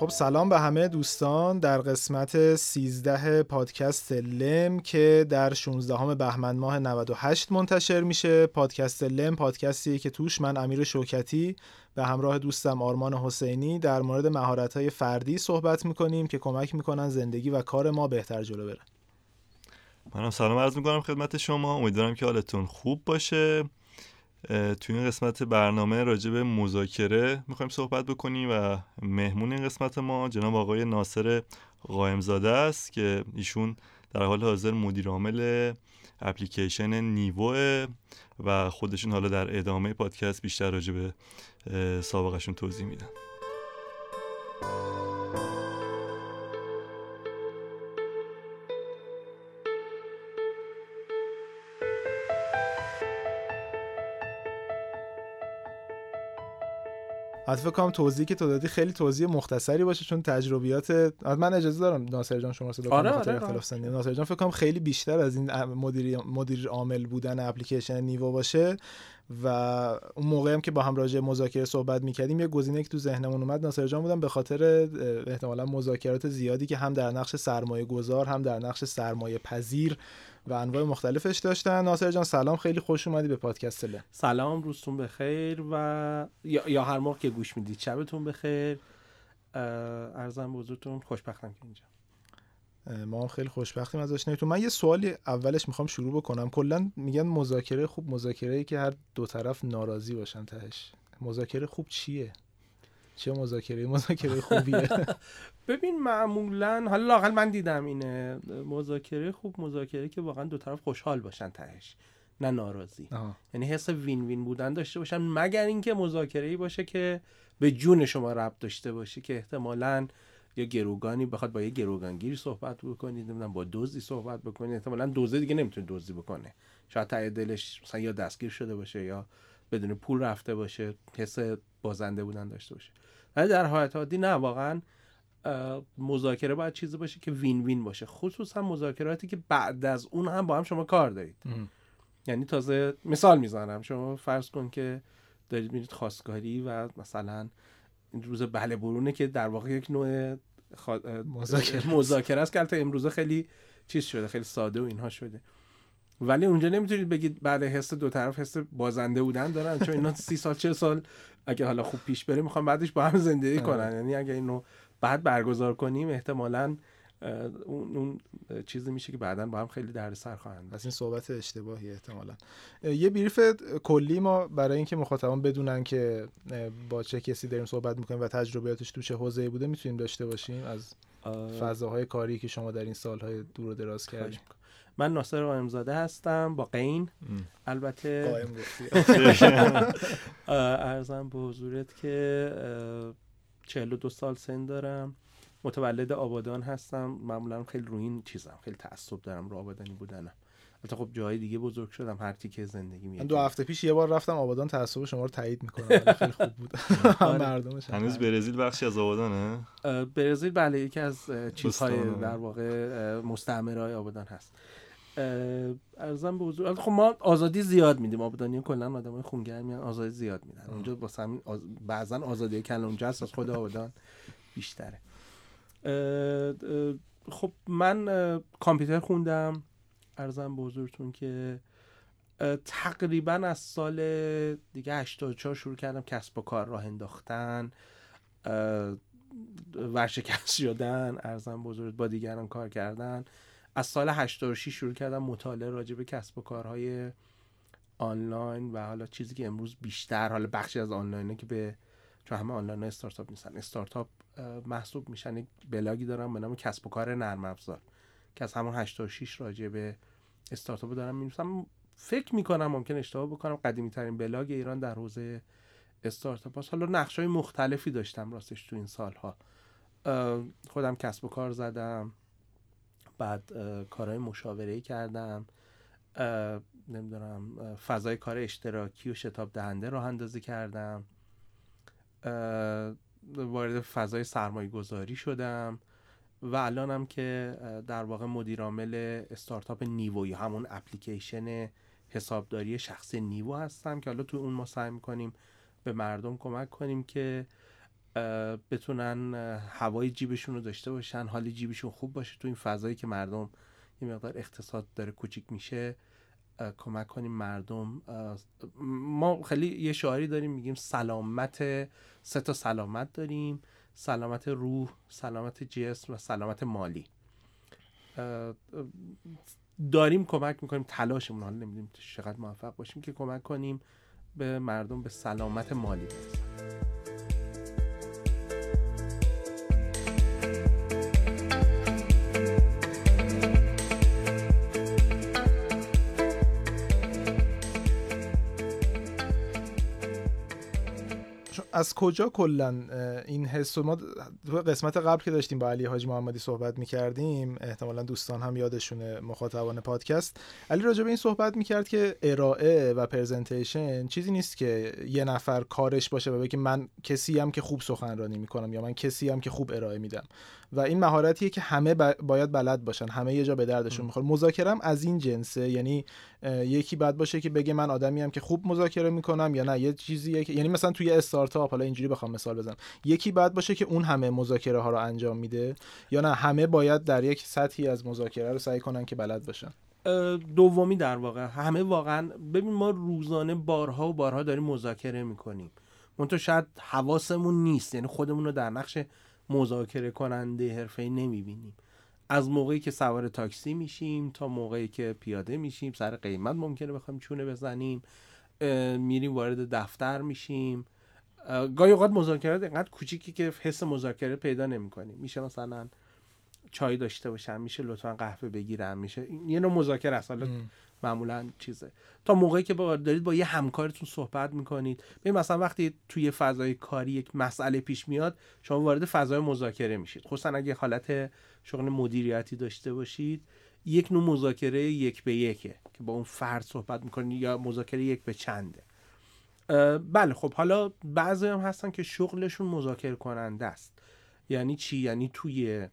خب سلام به همه دوستان در قسمت 13 پادکست لم که در 16 بهمن ماه 98 منتشر میشه. پادکست لم پادکستی که توش من امیر شوکتی به همراه دوستم آرمان حسینی در مورد مهارت‌های فردی صحبت می‌کنیم که کمک می‌کنن زندگی و کار ما بهتر جلو بره. منم سلام عرض می‌کنم خدمت شما. امیدوارم که حالتون خوب باشه. توی این قسمت برنامه راجع به مذاکره می‌خوایم صحبت بکنیم و مهمون این قسمت ما جناب آقای ناصر قائمزاده است که ایشون در حال حاضر مدیر عامل اپلیکیشن نیوه و خودشون حالا در ادامه پادکست بیشتر راجع به سابقشون توضیح میدن. حتی فکر کنم توضیحی که تو دادی خیلی توضیح مختصری باشه چون تجربیات من اجازه دارم ناصر جان شما صدا آره آره اختلاف سنی. ناصر جان فکر کنم خیلی بیشتر از این مدیر مدیر عامل بودن اپلیکیشن نیو باشه. و اون موقعی هم که با هم راجع مذاکره صحبت می‌کردیم یه گزینه که تو ذهنمون اومد ناصر جان بودم به خاطر احتمالا مذاکرات زیادی که هم در نقش سرمایه گذار هم در نقش سرمایه پذیر و انواع مختلفش داشتن. ناصر جان سلام خیلی خوش اومدی به پادکست له. سلام روزتون بخیر و یا, هر موقع که گوش می‌دید شبتون بخیر. ارزم بزرگتون خوشبختم که اینجا. ما هم خیلی خوشبختیم از آشناییتون من یه سوالی اولش می‌خوام شروع بکنم. کلا میگن مذاکره خوب مذاکره ای که هر دو طرف ناراضی باشن تهش. مذاکره خوب چیه؟ چه مذاکره؟ مذاکره خوبیه؟ ببین معمولا حالا لاقل من دیدم اینه. مذاکره خوب مذاکره که واقعا دو طرف خوشحال باشن تهش نه ناراضی. یعنی حس وین وین بودن داشته باشن مگر اینکه مذاکره ای باشه که به جون شما ربط داشته باشه که احتمالا یا گروگانی بخواد با یه گروگانگیری صحبت بکنید نمی‌دونم با دزدی صحبت بکنید احتمالا دزدی دیگه نمی‌تونه دزدی بکنه. شاید ته دلش مثلا یا دستگیر شده باشه یا بدون پول رفته باشه حس بازنده بودن داشته باشه. ولی در حالت عادی نه واقعا مذاکره باید چیزی باشه که وین وین باشه. خصوصا مذاکراتی که بعد از اون هم با هم شما کار دارید. یعنی تازه مثال می‌زنم. شما فرض کن که دارید میرید خواستگاری و مثلا این روز بله برونه که در واقع یک نوع مذاکره است. که البته امروزه خیلی چیز شده خیلی ساده و اینها شده. ولی اونجا نمی‌تونید بگید بله حس دو طرف حس بازنده بودن دارن چون اینا سی سال چه سال اگه حالا خوب پیش بره می‌خوام بعدش با هم زندگی آره. کنن. یعنی اگه اینو بعد برگزار کنیم احتمالا اون, اون چیزی میشه که بعدا با هم خیلی سر خواهند این صحبت اشتباهی احتمالا. یه بریف کلی ما برای اینکه مخاطبان بدونن که با چه کسی داریم صحبت می‌کنیم و تجربیاتش تو چه حوزه‌ای بوده می‌تونیم داشته باشیم از فضاهای کاری که شما در این سالهای دور و دراز کردیم. من ناصر قائمزاده هستم با قین. البته قائم ارزم به حضورت که 42 سال سن دارم. متولد آبادان هستم. معمولا خیلی روی این چیزم خیلی تعصب دارم رو آبادانی بودنم. البته خب جای دیگه بزرگ شدم هر تیکه زندگی من دو هفته پیش یه بار رفتم آبادان تعصب شما رو تایید می‌کنم. خیلی خوب بود. آره. مردمش هنوز برزیل بخشی از آبادانه؟ برزیل بله یکی از چیزهای در واقع مستعمرهای آبادان هست. ارزم به حضور خب ما آزادی زیاد میدیم. آبادانی کلا آدمای خونگرمی آزادی زیاد میدن. اونجا واسه همین آز... بعضا آزادی کلانجه است از خود آبادان بیشتره. خب من کامپیوتر خوندم ارزم به حضورتون که تقریبا از سال دیگه 84 شروع کردم کسب و کار راه انداختن ورشکست شدن ارزم بزرگ با دیگران کار کردن. از سال 86 شروع کردم مطالعه راجع به کسب و کارهای آنلاین و حالا چیزی که امروز بیشتر حالا بخشی از آنلاینه که به چون همه آنلاین استارتاپ نیستن استارتاپ محسوب میشن. یک بلاگی دارم به نام کسب و کار نرم افزار که از همون 86 راجع به استارتاپ دارم می‌نویسم. فکر می‌کنم ممکن اشتباه بکنم قدیمی ترین بلاگ ایران در حوزه استارتاپ هست حالا نقش های مختلفی داشتم راستش تو این سالها. خودم کسب و کار زدم بعد کارهای مشاوره کردم. نمی‌دونم فضای کار اشتراکی و شتاب دهنده راه اندازی کردم. وارد فضای سرمایه گذاری شدم و الانم که در واقع مدیرعامل استارتاپ نیوی همون اپلیکیشن حسابداری شخصی نیو هستم که حالا تو اون ما سعی می‌کنیم به مردم کمک کنیم که بتونن هوای جیبشون رو داشته باشن حال جیبشون خوب باشه. تو این فضایی که مردم یه مقدار اقتصاد داره کوچیک میشه کمک کنیم مردم. ما خیلی یه شعاری داریم میگیم سلامت سه تا سلامت داریم. سلامت روح سلامت جسم و سلامت مالی. داریم کمک می‌کنیم تلاشمون حالا نمی‌دونیم چقدر موفق باشیم که کمک کنیم به مردم به سلامت مالی برسن. از کجا کلا این حس ما قسمت قبل که داشتیم با علی حاج محمدی صحبت می‌کردیم احتمالا دوستان هم یادشونه مخاطبان پادکست علی راجع به این صحبت می‌کرد که ارائه و پرزنتیشن چیزی نیست که یه نفر کارش باشه و بگه من کسی هم که خوب سخنرانی می‌کنم یا من کسی هم که خوب ارائه میدم. و این مهارتیه که همه باید بلد باشن همه یه جا به دردشون می‌خوره. مذاکرم از این جنسه یعنی یکی بعد باشه که بگه من آدمی هم که خوب مذاکره می‌کنم یا نه. یه چیزیه که یعنی مثلا توی استارتاپ حالا اینجوری بخوام مثال بزنم. یکی بعد باشه که اون همه مذاکره ها رو انجام میده یا نه همه باید در یک سطحی از مذاکره رو سعی کنن که بلد باشن دومی در واقع. همه واقعا ببین ما روزانه بارها و بارها داریم مذاکره می‌کنیم. منتها شاید حواسمون نیست یعنی خودمون رو در نقش مذاکره کننده حرفه‌ای نمی‌بینیم. از موقعی که سوار تاکسی میشیم تا موقعی که پیاده میشیم سر قیمت ممکنه بخوایم چونه بزنیم میریم وارد دفتر میشیم. گاهی اوقات مذاکرات اینقدر کوچیکی که حس مذاکره پیدا نمی‌کنیم میشه مثلا چای داشته باشم میشه لطفا قهوه بگیرم میشه یه نوع مذاکره است. حالا معمولا چیزه. تا موقعی که با دارید با یه همکارتون صحبت می‌کنید ببین مثلا وقتی توی فضای کاری یک مسئله پیش میاد شما وارد فضای مذاکره میشید. خصوصا اگه حالت شغل مدیریتی داشته باشید یک نوع مذاکره یک به یکه که با اون فرد صحبت می‌کنید یا مذاکره یک به چنده. بله خب حالا بعضی هم هستن که شغلشون مذاکره کننده است. یعنی چی؟ یعنی توی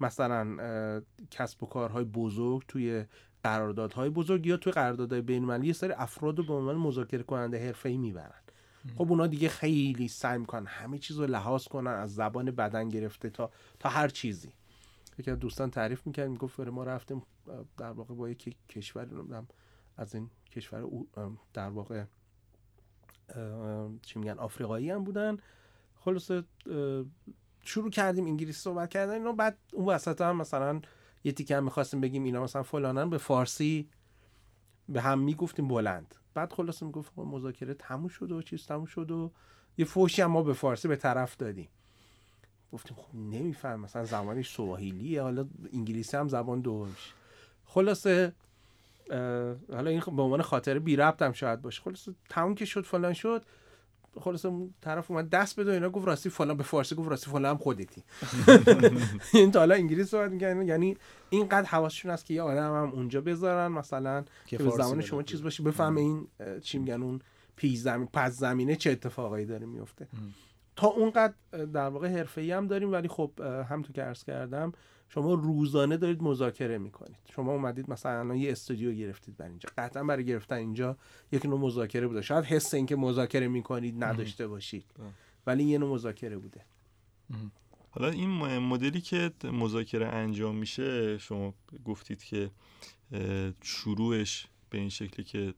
مثلا کسب و کارهای بزرگ توی قراردادهای بزرگ یا توی قراردادهای بین‌المللی یه سری افراد رو به عنوان مذاکره کننده حرفه‌ای می‌برن. خب اونا دیگه خیلی سعی می‌کنن همه چیز رو لحاظ کنن از زبان بدن گرفته تا تا هر چیزی. یکی از دوستان تعریف می‌کرد می‌گفت ما رفتیم در واقع با یک کشور از این کشور در واقع چی میگن آفریقایی هم بودن. خلاصه شروع کردیم انگلیسی صحبت کردن اینا بعد اون وسط هم مثلا یه تیکه هم می‌خواستیم بگیم اینا مثلا فلانن به فارسی به هم می‌گفتیم بلند. بعد خلاصه می‌گفت مذاکره تموم شد و چیز تموم شد و یه فوشی هم ما به فارسی به طرف دادیم. گفتیم خب نمیفهم مثلا زمانش سواحیلیه حالا انگلیسی هم زبان دومش خلاصه حالا این به عنوان خاطر بی ربط هم شاید باشه. خلاصه تموم که شد فلان شد خلاص طرف اومد دست بده اینا گفت راستی فلان به فارسی گفت راستی فلان هم خودتی. این تا حالا انگلیسی صحبت می‌کنن یعنی اینقدر حواسشون هست که یه آدم هم اونجا بذارن مثلا که به زمان شما چیز باشه بفهمه این چی میگن اون پیش زمین پس زمینه چه اتفاقایی داره میفته تا اونقدر در واقع حرفه‌ای هم داریم ولی خب هم تو که عرض کردم شما روزانه دارید مذاکره می‌کنید. شما اومدید مثلا یه استودیو گرفتید بر اینجا. قطعا برای گرفتن اینجا یک نوع مذاکره بوده. شاید حس اینکه مذاکره می‌کنید نداشته باشید. ولی یه نوع مذاکره بوده. حالا این مدلی که مذاکره انجام میشه شما گفتید که شروعش به این شکلی که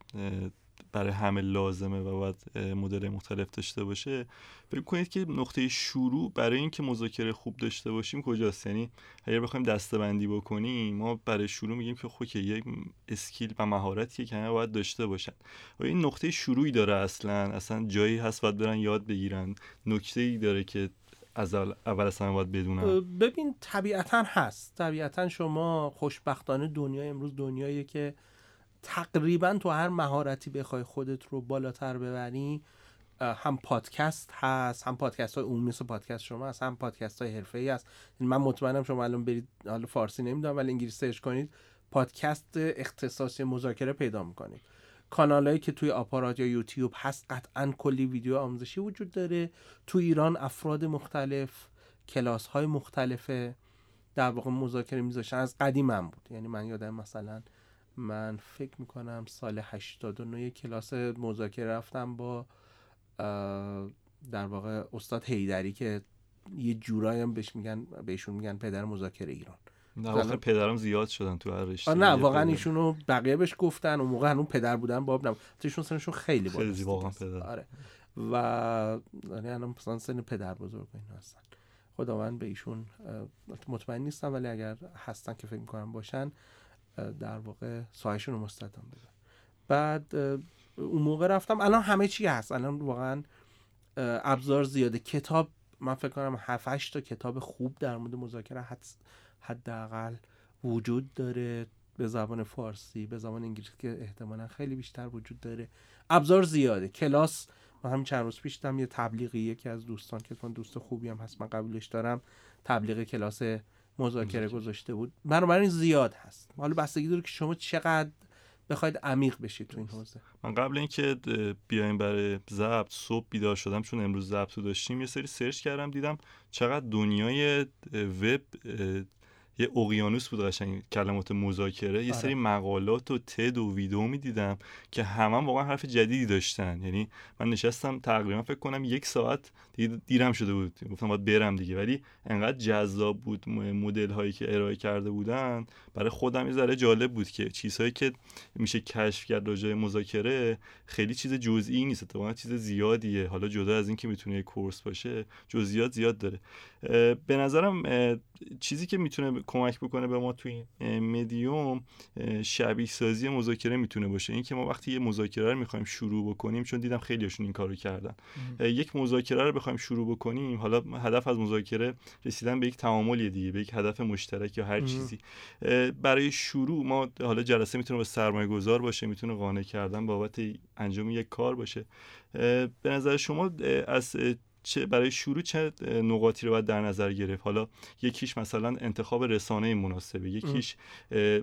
برای همه لازمه و باید مدل مختلف داشته باشه. فکر کنید که نقطه شروع برای اینکه مذاکره خوب داشته باشیم کجاست؟ یعنی اگر بخوایم دستبندی بکنیم ما برای شروع میگیم که خب یک اسکیل و مهارتیه که همه باید داشته باشن. و این نقطه شروعی داره اصلا. اصلا جایی هست باید برن یاد بگیرن. نکته ای داره که از اول اصلا باید بدونن. ببین طبیعتا هست. طبیعتا شما خوشبختانه دنیا امروز دنیایی که تقریبا تو هر مهارتی بخوای خودت رو بالاتر ببری هم پادکست هست هم پادکست های عمومی مثل پادکست شما هست هم پادکست های حرفه ای هست. یعنی من مطمئنم شما الان برید حالا فارسی نمی‌دونم ولی انگلیسی سرچ کنید پادکست اختصاصی مذاکره پیدا می‌کنید. کانالهایی که توی آپارات یا یوتیوب هست قطعا کلی ویدیو آموزشی وجود داره. تو ایران افراد مختلف کلاس های مختلفه. در واقع مذاکره میذاشتن از قدیم هم بود. یعنی من یادم مثلا من فکر می‌کنم سال 89 کلاس مذاکره رفتم با در واقع استاد هیدری که یه جورایی هم بهش میگن بهشون میگن پدر مذاکره ایران. نه واقعا پدرم زیاد شدن تو هر رشته. نه واقعا ایشونو بقیه بهش گفتن اون موقع اون پدر بودن باب نبود. ایشون سنشون خیلی بود خیلی واقعا پدر. آره. و یعنی الان مثلا سن پدر بزرگ این هستن. خداوند به ایشون مطمئن نیستم ولی اگر هستن که فکر می‌کنم باشن در واقع سایشون رو مستدام بده. بعد اون موقع رفتم. الان همه چی هست. الان واقعا ابزار زیاده. کتاب من فکر کنم 7 تا کتاب خوب در مورد مذاکره حد حداقل وجود داره. به زبان فارسی به زبان انگلیسی که احتمالا خیلی بیشتر وجود داره. ابزار زیاده. کلاس من همین چند روز پیش یه تبلیغی یکی از دوستان که من دوست خوبی هم هست من قبولش دارم تبلیغ کلاس مذاکره گذاشته بود. بنابراین زیاد هست. حالا بستگی داره که شما چقدر بخواید عمیق بشید تو این حوزه. من قبل اینکه بیایم برای ضبط صبح بیدار شدم چون امروز ضبط داشتیم یه سری سرچ کردم دیدم چقدر دنیای وب یه اقیانوس بود قشنگ کلمات مذاکره. یه آره. سری مقالات و تد و ویدیو می‌دیدم که همه هم واقعا حرف جدیدی داشتن. یعنی من نشستم تقریبا فکر کنم یک ساعت دیگه دیرم شده بود. گفتم باید برم دیگه. ولی انقدر جذاب بود مدل هایی که ارائه کرده بودن. برای خودم یه ذره جالب بود که چیزهایی که میشه کشف کرد راجع مذاکره خیلی چیز جزئی نیست. اتفاقا چیز زیادیه. حالا جدا از اینکه می‌تونه کورس باشه جزئیات زیاد داره. به نظرم چیزی که می‌تونه کمک بکنه به ما توی این مدیوم شبیه سازی مذاکره می‌تونه باشه. اینکه ما وقتی یه مذاکره رو می‌خوایم شروع بکنیم چون دیدم خیلیشون این کارو کردن. یک مذاکره رو بخوایم شروع بکنیم حالا هدف از مذاکره رسیدن به یک تعامل دیگه به یک هدف مشترک یا هر چیزی. برای شروع ما حالا جلسه می‌تونه به سرمایه گذار باشه می‌تونه قانع کردن بابت انجام یک کار باشه. به نظر شما از چه برای شروع چه نقاطی رو باید در نظر گرفت. حالا یکیش مثلا انتخاب رسانه مناسبه. یکیش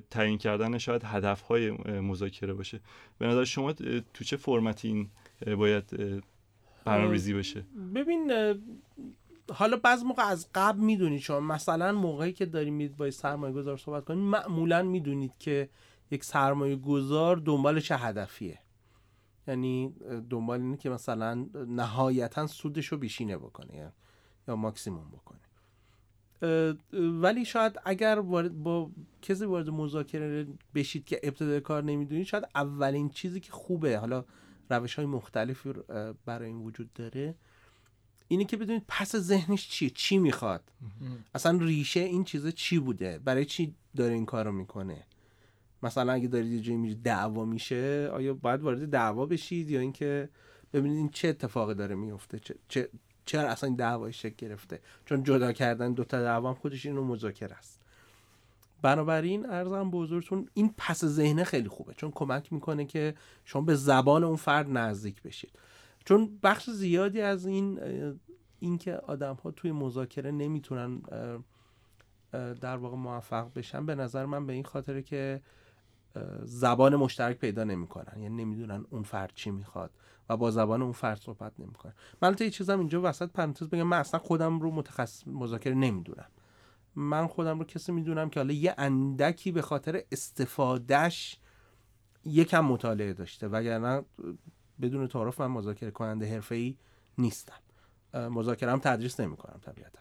تعیین کردن شاید هدفهای مذاکره باشه. به نظر شما تو چه فرمتی این باید برنامه‌ریزی بشه؟ ببین حالا بعض موقع از قبل می‌دونید شما مثلا موقعی که داریم می‌دید با سرمایه گذار صحبت کنید معمولا می‌دونید که یک سرمایه گذار دنبال چه هدفیه. یعنی دنبال اینه که مثلا نهایتا سودش رو بیشینه بکنه یا ماکسیموم بکنه. ولی شاید اگر با کسی وارد مذاکره بشید که ابتدای کار نمی‌دونید شاید اولین چیزی که خوبه حالا روش های مختلفی برای این وجود داره اینه که بدونید پس ذهنش چیه چی می‌خواد. اصلا ریشه این چیزه چی بوده؟ برای چی داره این کار رو می‌کنه؟ مثلا اگه دارید یه جایی میرید دعوا میشه آیا باید وارد دعوا بشید؟ یا اینکه ببینید این چه اتفاقی داره میفته؟ چه, چرا اصلا این دعوای شکل گرفته؟ چون جدا کردن دوتا دعوا هم خودش اینو مذاکره است. بنابراین ارزم بزرگتون این پس ذهنه خیلی خوبه. چون کمک می‌کنه که شما به زبان اون فرد نزدیک بشید. چون بخش زیادی از این اینکه آدم ها توی مذاکره نمی‌تونن در واقع موفق بشن به نظر من به این خاطره که زبان مشترک پیدا نمی‌کنن. یعنی نمی‌دونن اون فرد چی می‌خواد و با زبان اون فرد صحبت نمی‌کنن. من یه چیزم اینجا وسط پرانتز بگم من اصلا خودم رو متخصص مذاکره نمی‌دونم. من خودم رو کسی می‌دونم که حالا یه اندکی به خاطر استفادهش یکم مطالعه داشته. وگرنه بدون تعارف من مذاکره کننده حرفه‌ای نیستم. مذاکره هم تدریس نمی‌کنم طبیعتا.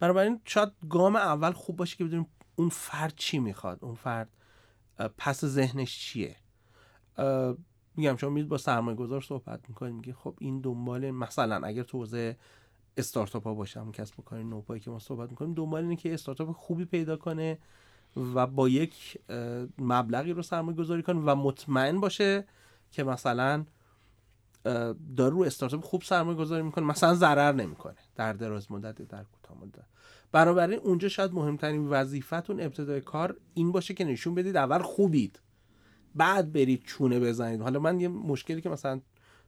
بنابراین شاید گام اول خوب باشه که بدونیم اون فرد چی می‌خواد. اون فرد پس ذهنش چیه؟ میگم شما میید با سرمایه گذار صحبت می‌کنید میگه خب این دنبال مثلا اگر تو حوزه استارتاپ ها باشم کسب و کار نوپایی که ما صحبت می‌کنیم دنبال اینه که استارتاپ خوبی پیدا کنه و با یک مبلغی رو سرمایه گذاری کنه و مطمئن باشه که مثلا داره رو استارتاپ خوب سرمایه گذاری می‌کنه مثلا ضرر نمی‌کنه در دراز مدت در کوتاه مدت. بنابراین اونجا شاید مهمترین وظیفتون ابتدای کار این باشه که نشون بدید اول خوبید. بعد برید چونه بزنید. حالا من یه مشکلی که مثلا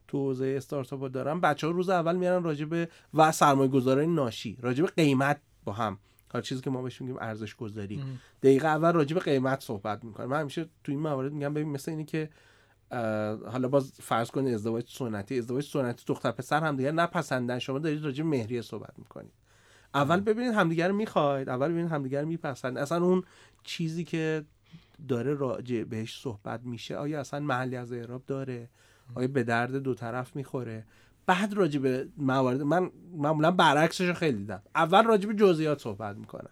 تو حوزه استارتاپ دارم بچه ها روز اول میرن راجبه و سرمایه گذاری ناشی راجبه قیمت با هم. کار چیزی که ما بهش میگیم ارزش گذاری دقیقه اول راجب قیمت صحبت می‌کنم من همیشه تو این موارد میگم ببین مثل اینی که حالا باز فرض کنید ازدواج سنتی ازدواج سنتی دختر پسر هم دیگه نپسندن. شما دارید راجع مهریه صحبت می‌کنید. اول ببینید همدیگه رو می‌خواید اول ببینید همدیگه رو میپسند اصلا اون چیزی که داره راجع بهش صحبت میشه آیا اصلا محلی از اعراب داره؟ آیا به درد دو طرف می‌خوره؟ بعد راجع به موارد من معمولا برعکسش خیلی دیدم. اول راجع به جزئیات صحبت می‌کنن.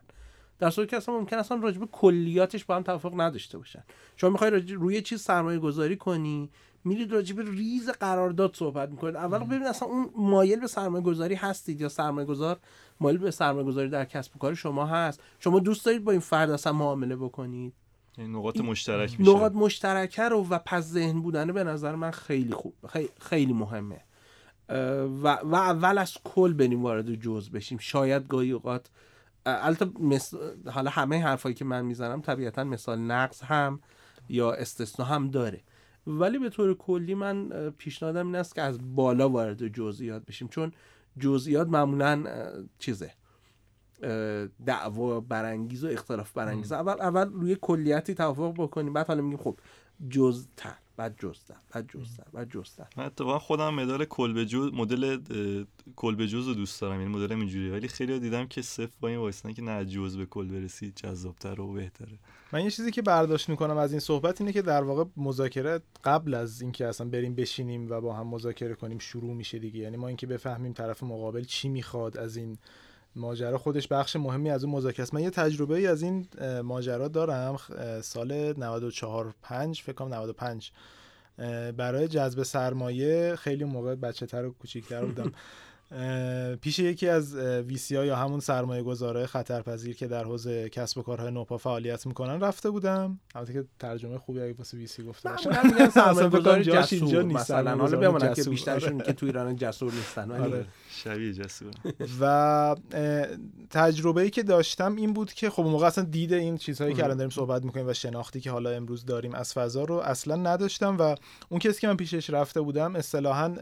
در صورتی که اصلا ممکن اصلا راجع به کلیاتش با هم توافق نداشته باشن. شما می‌خوای روی چیز سرمایه گذاری کنی؟ میرید راجع به ریز قرارداد صحبت می‌کنید. اول ببینید اصلا اون مایل به سرمایه گذاری هستید یا سرمایه گذار مایل به سرمایه گذاری در کسب و کار شما هست؟ شما دوست دارید با این فرد اصلا معامله بکنید. این نقاط مشترک میشه. نقاط مشترکه رو و پس ذهن بودنه به نظر من خیلی خوب خیلی مهمه. و, و اول از کل بریم وارد جز بشیم. شاید گاهی اوقات البته حالا همه حرفایی که من می‌زنم طبیعتا مثال نقص هم یا استثنا هم داره. ولی به طور کلی من پیشنهادم این است که از بالا وارد جزئیات بشیم. چون جزئیات معمولا چیزه. دعوا برانگیز و اختلاف برانگیز. اول اول روی کلیتی توافق بکنیم. بعد حالا میگیم خب جزتر بعد جزتر بعد جزتر بعد جزتر. من اتفاقا خودم مدال کل جز مدل کل جز رو دوست دارم یعنی مدل اینجوری ولی خیلی دیدم که صفر با این وایسن که نه جز به کل برسی جذابتر و بهتره. من یه چیزی که برداشت می‌کنم از این صحبت اینه که در واقع مذاکره قبل از اینکه اصلا بریم بشینیم و با هم مذاکره کنیم شروع میشه دیگه. یعنی ما اینکه بفهمیم طرف مقابل چی می‌خواد از این ماجرا خودش بخش مهمی از اون مذاکره است. من یه تجربه ای از این ماجرا دارم. سال 94 5 فکر کنم 95 برای جذب سرمایه خیلی موقع بچه تر و کوچیک‌تر بودم. پیش یکی از ویسی ها یا همون سرمایه گذاره خطرپذیر که در حوزه کسب و کارهای نوپا فعالیت می‌کنن رفته بودم البته که ترجمه خوبی اگه واسه ویسی گفته باشم میگن سرمایه گذاری جسور. مثلا حالا بمونه که بیشترشون که تو ایران جسور نیستن آره. شبیه جسور. و تجربه ای که داشتم این بود که خب موقع اصلا دید این چیزهایی که الان داریم صحبت می‌کنیم و شناختی که حالا امروز داریم از فضا رو اصلا نداشتم و اون کسی که من پیشش رفته بودم اصطلاحا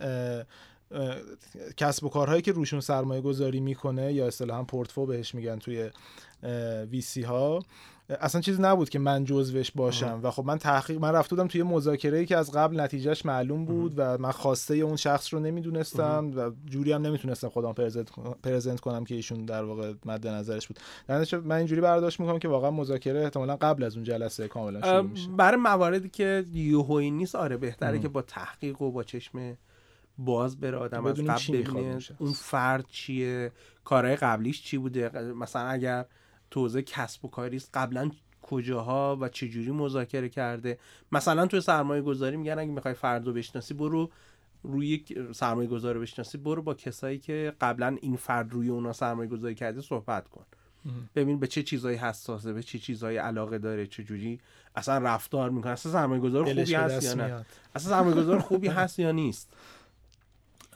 کسب و کارهایی که روشون سرمایه گذاری می‌کنه یا اصطلاحا پورتفو بهش میگن توی ویسی ها اصلا چیزی نبود که من جزوش باشم. و خب من تحقیق من رفته بودم توی مذاکره ای که از قبل نتیجهش معلوم بود و من خواسته اون شخص رو نمی‌دونستم و جوری هم نمی‌تونستم خودم پرزنت کنم که ایشون در واقع مد نظرش بود. در من اینجوری برداشت می‌کنم که واقعا مذاکره احتمالا قبل از اون جلسه کاملا شروع میشه. برای مواردی که یوهوی نیست آره بهتره که با تحقیق و با چشم باز بره آدم از قبل ببینه اون فرد چیه کارهای قبلیش چی بوده مثلا اگر توزه کسب و کاریست قبلا کجاها و چجوری مذاکره کرده؟ مثلا توی سرمایه گذاری میگن اگه می‌خوای فرد رو بشناسی برو روی سرمایه گذاری بشناسی برو با کسایی که قبلا این فرد روی اونا سرمایه گذاری کرده صحبت کن. ببین به چه چیزایی حساسه به چه چیزایی علاقه داره چه جوری اصلا رفتار می‌کنه. اصلا سرمایه گذار خوبی هست یا نه؟ اصلا سرمایه گذار خوبی هست یا نیست؟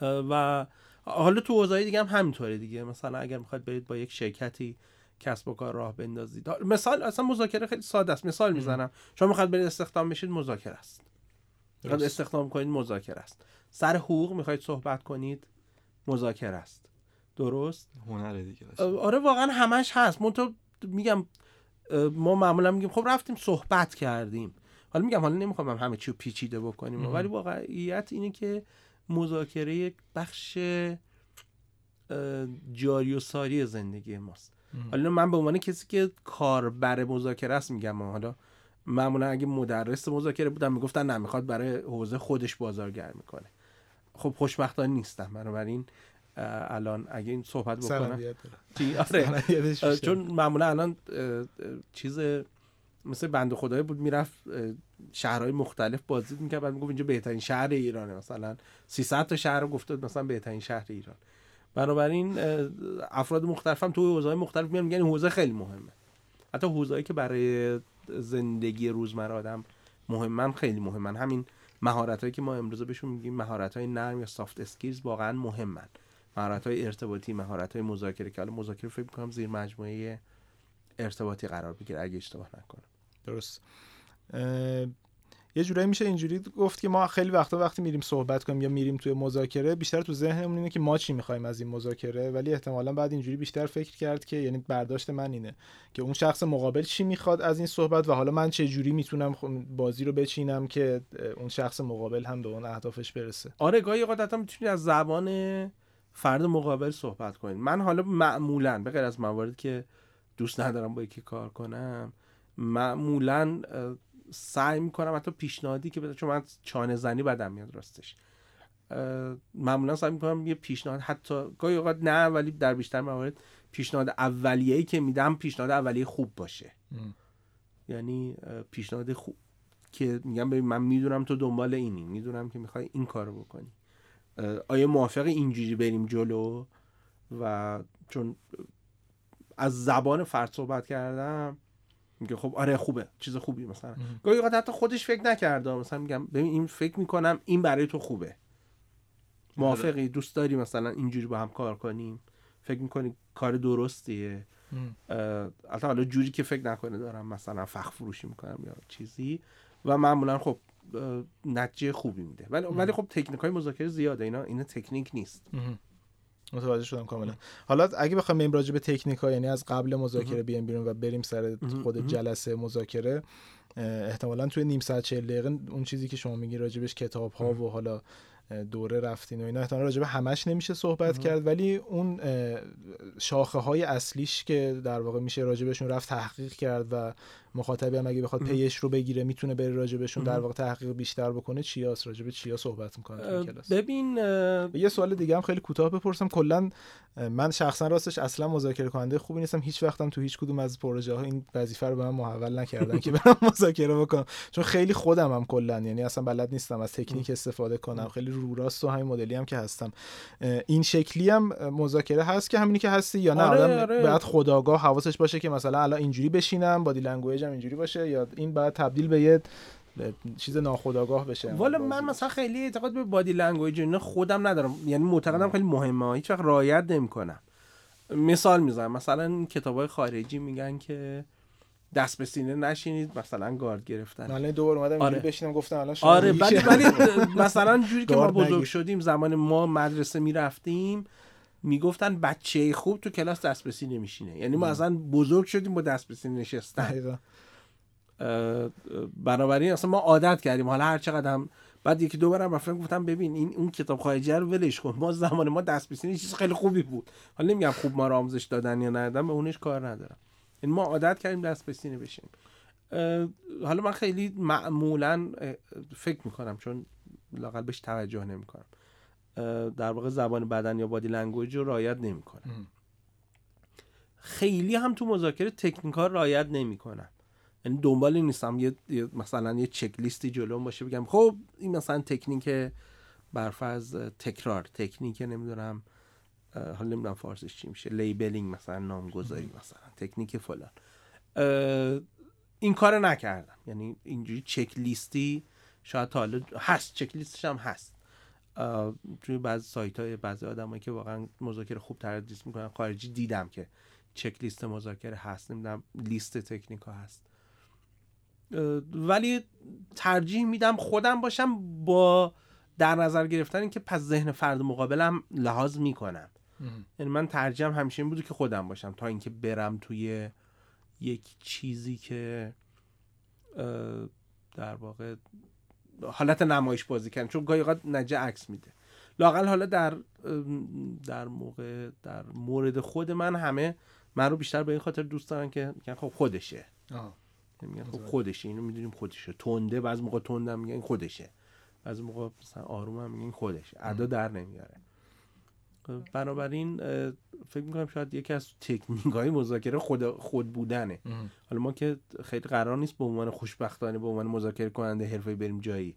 و حالا تو حوزه‌های دیگه هم همینطوره دیگه. مثلا اگر می‌خواید برید با یک شرکتی کسب و کار راه بندازید. مثال اصلا مذاکره خیلی ساده است. مثال می‌زنم. شما می‌خواید برید استخدام بشید مذاکره است. می‌خواید استخدام کنید مذاکره است. سر حقوق می‌خواید صحبت کنید مذاکره است. درست؟ هنر دیگه آره واقعا همش هست. من تو میگم ما معمولا میگیم خب رفتیم صحبت کردیم. حالا میگم حالا نمی‌خوام همه چی رو پیچیده بکنیم. ولی واقعیت اینه که مذاکره یک بخش جاری و ساری زندگی ماست. حالا من به عنوان کسی که کاربر مذاکره است میگم حالا معمولا اگه مدرس مذاکره بودم می‌گفتن نه می‌خواد برای حوزه خودش بازارگر می‌کنه. خب خوشبختانه نیستم. بنابراین الان اگه این صحبت بکنم. آره. چون معمولا الان چیز مثل بند خدای بود می‌رفت شهرهای مختلف بازدید می‌کرد بعد می‌گفت اینجا بهترین شهر ایرانه. مثلا 300 تا شهر رو گفته مثلا بهترین شهر ایران. بنابراین افراد مختلف هم تو حوزه‌های مختلف میان میگن حوزه خیلی مهمه. حتی حوزه‌ای که برای زندگی روزمره آدم مهمن خیلی مهمن. همین مهارتایی که ما امروزه بهشون میگیم مهارت‌های نرم یا سافت اسکیلز واقعا مهمن. مهارت‌های ارتباطی مهارت‌های مذاکره. که حالا مذاکره فکر می‌کنم زیر مجموعه ارتباطی قرار بگیره اگه اشتباه نکنم. درست. یه جورایی میشه اینجوری گفت که ما خیلی وقتا وقتی میریم صحبت کنیم یا میریم توی مذاکره بیشتر تو ذهنمون اینه که ما چی می‌خوایم از این مذاکره؟ ولی احتمالا بعد اینجوری بیشتر فکر کرد که یعنی برداشت من اینه که اون شخص مقابل چی می‌خواد از این صحبت و حالا من چه جوری می‌تونم بازی رو بچینم که اون شخص مقابل هم به اون اهدافش برسه؟ آره گاهی اوقات می‌تونید از زبان فرد مقابل صحبت کنید من حالا معمولا به غیر از مواردی که دوست ندارم با یکی کار کنم معمولا سعی می‌کنم حتی پیشنهادی که بده چون من چانه زنی بدم میاد راستش. معمولا سعی می‌کنم یه پیشنهاد حتی گاهی اوقات نه ولی در بیشتر موارد پیشنهاد اولیه‌ای که میدم پیشنهاد اولیه خوب باشه. یعنی پیشنهاد خوب که میگم ببین من می‌دونم تو دنبال اینی می‌دونم که می‌خوای این کارو بکنی. آیا موافق اینجوری بریم جلو؟ و چون از زبان فرد صحبت کردم میگه خب آره خوبه چیز خوبی مثلا. گاهی اوقات حتی خودش فکر نکرده مثلا میگم ببین این فکر می‌کنم این برای تو خوبه. موافقی؟ دوست داری مثلا اینجوری با هم کار کنیم؟ فکر می‌کنی کار درستیه؟ البته حالا جوری که فکر نکنه دارم مثلا فخ فروشی می‌کنم یا چیزی. و معمولا خب نتیجه خوبی میده. ولی ولی خب تکنیک های مذاکره زیاده اینا اینا تکنیک نیست. متوجه شدم کاملا. حالا اگه بخوایم بریم راجع به تکنیک ها یعنی از قبل مذاکره بیایم بیرون و بریم سر خود جلسه مذاکره احتمالا توی نیم ساعت 40 دقیقه اون چیزی که شما میگی راجبش کتاب ها و حالا دوره رفتین و اینا احتمالا راجع به همش نمیشه صحبت کرد. ولی اون شاخه های اصلیش که در واقع میشه راجبشون رفت تحقیق کرد و مخاطبی هم اگه بخواد پیش رو بگیره می‌تونه بره راجبشون در واقع تحقیق بیشتر بکنه چیاس راجب چیا صحبت می‌کنه کلاس؟ ببین یه سوال دیگه هم خیلی کوتاه بپرسم. کلا من شخصا راستش اصلا مذاکره کننده خوبی نیستم. هیچ وقتم تو هیچ کدوم از پروژه ها این وظیفه رو به من محول نکردن که برم مذاکره بکنم. چون خیلی خودم هم کلا یعنی اصلا بلد نیستم از تکنیک استفاده کنم. خیلی رو راست و همین مدلی هم که هستم. این شکلی هم مذاکره هست که همینی که هستی یا نه؟ آره، آدم آره. بعد خودآگاه حواسش باشه که مثلا الان اینجوری بشینم body language هم اینجوری باشه یا این بعد تبدیل به یه چیز ناخودآگاه بشه والا من مثلا خیلی اعتقاد به body language اینا خودم ندارم. یعنی معتقدم خیلی مهمه. هیچ وقت رعایت نمی‌کنم. مثال می‌زنم. مثلا کتابای خارجی میگن که دست به سینه نشینید مثلا گارد گرفتن. الان دوباره اومدم آره. بشینم گفتم الان شما آره ولی. ولی مثلا جوری که ما بزرگ نگیر. شدیم زمان ما مدرسه می‌رفتیم می‌گفتن بچه خوب تو کلاس دست به سینه میشینه. یعنی ما اصلا بزرگ شدیم با دست به سینه نشستن. بنابراین اصلا ما عادت کردیم. حالا هر چقدر هم بعد یکی دو بارم رفتم گفتم ببین این اون کتاب خارجی رو ولش کن. ما زمان ما دست بسینی چیز خیلی خوبی بود. حالا نمیگم خوب ما رو آموزش دادن یا ندادن به اونش کار ندارم. این ما عادت کردیم دست به سینه بشیم حالا من خیلی معمولا فکر می‌کنم چون لاقل بهش توجه نمی‌کنم. در واقع زبان بدن یا body language رو رعایت نمی‌کنم. خیلی هم تو مذاکره تکنیک ها رعایت نمی‌کنم. یعنی دنبال نیستم یه مثلا یه چک لیستی جلوم باشه بگم خب این مثلا تکنیک برفرض تکرار تکنیک نمی‌دونم حالا نمی‌دونم فارسیش چی میشه labeling مثلا نامگذاری مثلا تکنیک فلان. این کار نکردم. یعنی اینجوری چک لیستی شاید حالا هست چک لیستش هم هست. توی بعضی سایت های بعضی آدمایی که واقعا مذاکره خوب تدریس می‌کنن خارجی دیدم که چک لیست مذاکره هست نمی‌دونم لیست تکنیک ها هست. ولی ترجیح میدم خودم باشم با در نظر گرفتن اینکه پس ذهن فرد مقابلم لحاظ می‌کنم. یعنی من ترجیحم همیشه این بوده که خودم باشم تا اینکه برم توی یک چیزی که در واقع حالت نمایش بازی کردن چون گاهی اوقات نجه عکس میده لاقل حالا در در موقع در مورد خود من همه من رو بیشتر به این خاطر دوست دارن که میگن خب خودشه آه. میگن خب خودشه اینو می‌دونیم خودشه. تنده بعض موقع تندم میگن این خودشه. بعض موقع مثلا آروم هم میگن این خودشه. ادا در نمیاره. بنابراین فکر می‌کنم شاید یکی از تکنیک های مذاکره خود خود بودنه. ام. حالا ما که خیلی قرار نیست به عنوان خوشبختانه به عنوان مذاکره کننده حرفه بریم جایی.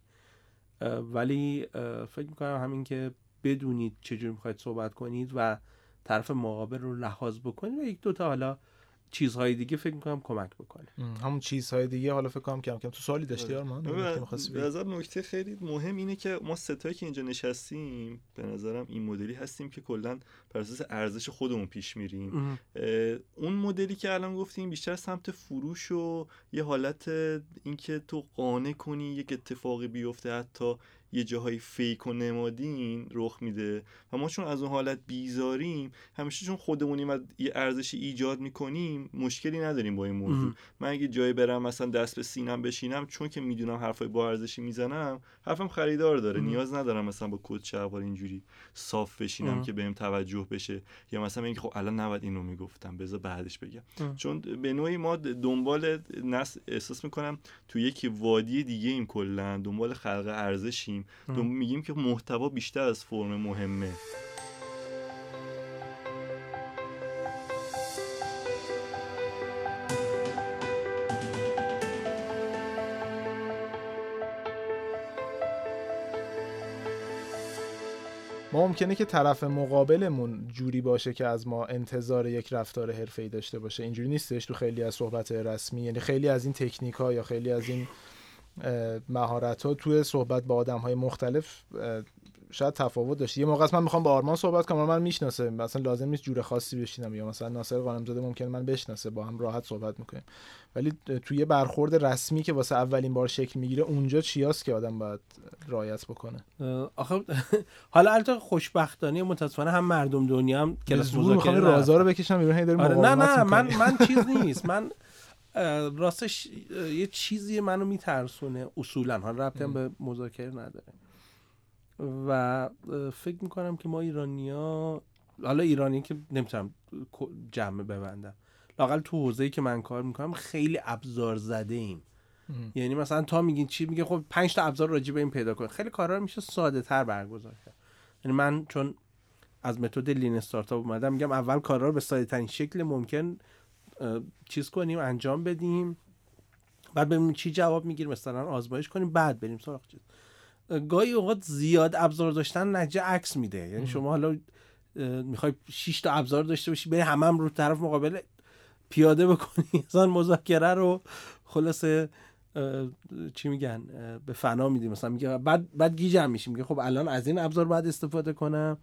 ولی فکر می‌کنم همین که بدونید چجوری می‌خواید صحبت کنید و طرف مقابل رو لحاظ بکنید و یک دوتا حالا چیزهای دیگه فکر می‌کنم کمک بکنه. همون چیزهای دیگه حالا فکر کنم کم کم تو سوالی داشتی آرمان آره. به. نظر نکته خیلی مهم اینه که ما ستایی که اینجا نشستیم به نظرم این مدلی هستیم که کلا بر اساس ارزش خودمون پیش میریم اون مدلی که الان گفتیم بیشتر سمت فروش و یه حالت اینکه تو قانع کنی یک اتفاقی بیفته حتی یه جاهای فیک و نمادین رخ میده و ما چون از اون حالت بیزاریم همیشه چون خودمونیم و یه ارزشی ایجاد می‌کنیم مشکلی نداریم با این موضوع ام. من اگه جایی برم مثلا دست به سینم بشینم چون که می‌دونم حرفای با ارزشی می‌زنم حرفم خریدار داره ام. نیاز ندارم مثلا با کد شلوار اینجوری صاف بشینم ام. که بهم توجه بشه یا مثلا اینکه خب الان نباید اینو می‌گفتم بذار بعدش بگم ام. چون به نوعی ما دنبال نس احساس می‌کنم تو یک وادی دیگه ایم کلا دنبال خلق ارزشیم می‌کنیم. میگیم که محتوا بیشتر از فرم مهمه. ما ممکنه که طرف مقابلمون جوری باشه که از ما انتظار یک رفتار حرفه‌ای داشته باشه. اینجوری نیستش تو خیلی از صحبت رسمی یعنی خیلی از این تکنیک ها یا خیلی از این مهارت ها توی صحبت با آدم های مختلف شاید تفاوت داشته یه موقع من می‌خوام با آرمان صحبت کنم من می‌شناسه. مثلا لازم نیست جور خاصی بشینم یا مثلا ناصر قانمزاده ممکن من بشناسه با هم راحت صحبت می‌کنیم. ولی توی برخورد رسمی که واسه اولین بار شکل می‌گیره اونجا چیاست که آدم باید رعایت بکنه؟ آخه حالا البته خوشبختانه متاسفانه هم مردم دنیا هم کلاس مذاکره رازا رو بکشم بیرون آره نه نه من من چیز نیست. من راستش یه چیزی منو میترسونه. اصولا حالا ربطی به مذاکره نداره. و فکر می‌کنم که ما ایرانیا حالا ایرانی که نمی‌تونم جمع ببندم. لاقل تو حوزه‌ای که من کار می‌کنم خیلی ابزار زده ایم یعنی مثلا تا میگین چی میگه خب 5 تا ابزار راجع به این پیدا کن خیلی کارا رو میشه ساده تر برگزار کرد. یعنی من چون از متد لین استارتاپ اومدم میگم اول کارا رو به ساده ترین شکل ممکن چیز کنیم انجام بدیم. بعد ببینیم چی جواب می‌گیریم مثلا آزمایش کنیم بعد بریم سراغ چیز. گاهی اوقات زیاد ابزار داشتن نجه عکس میده. یعنی شما حالا می‌خوای 6 تا ابزار داشته باشی بری همم رو طرف مقابل پیاده بکنی. مثلا مذاکره رو خلاصه چی میگن به فنا میدی. مثلا میگه بعد بعد گیجم میشیم. میگه خب الان از این ابزار باید استفاده کنم.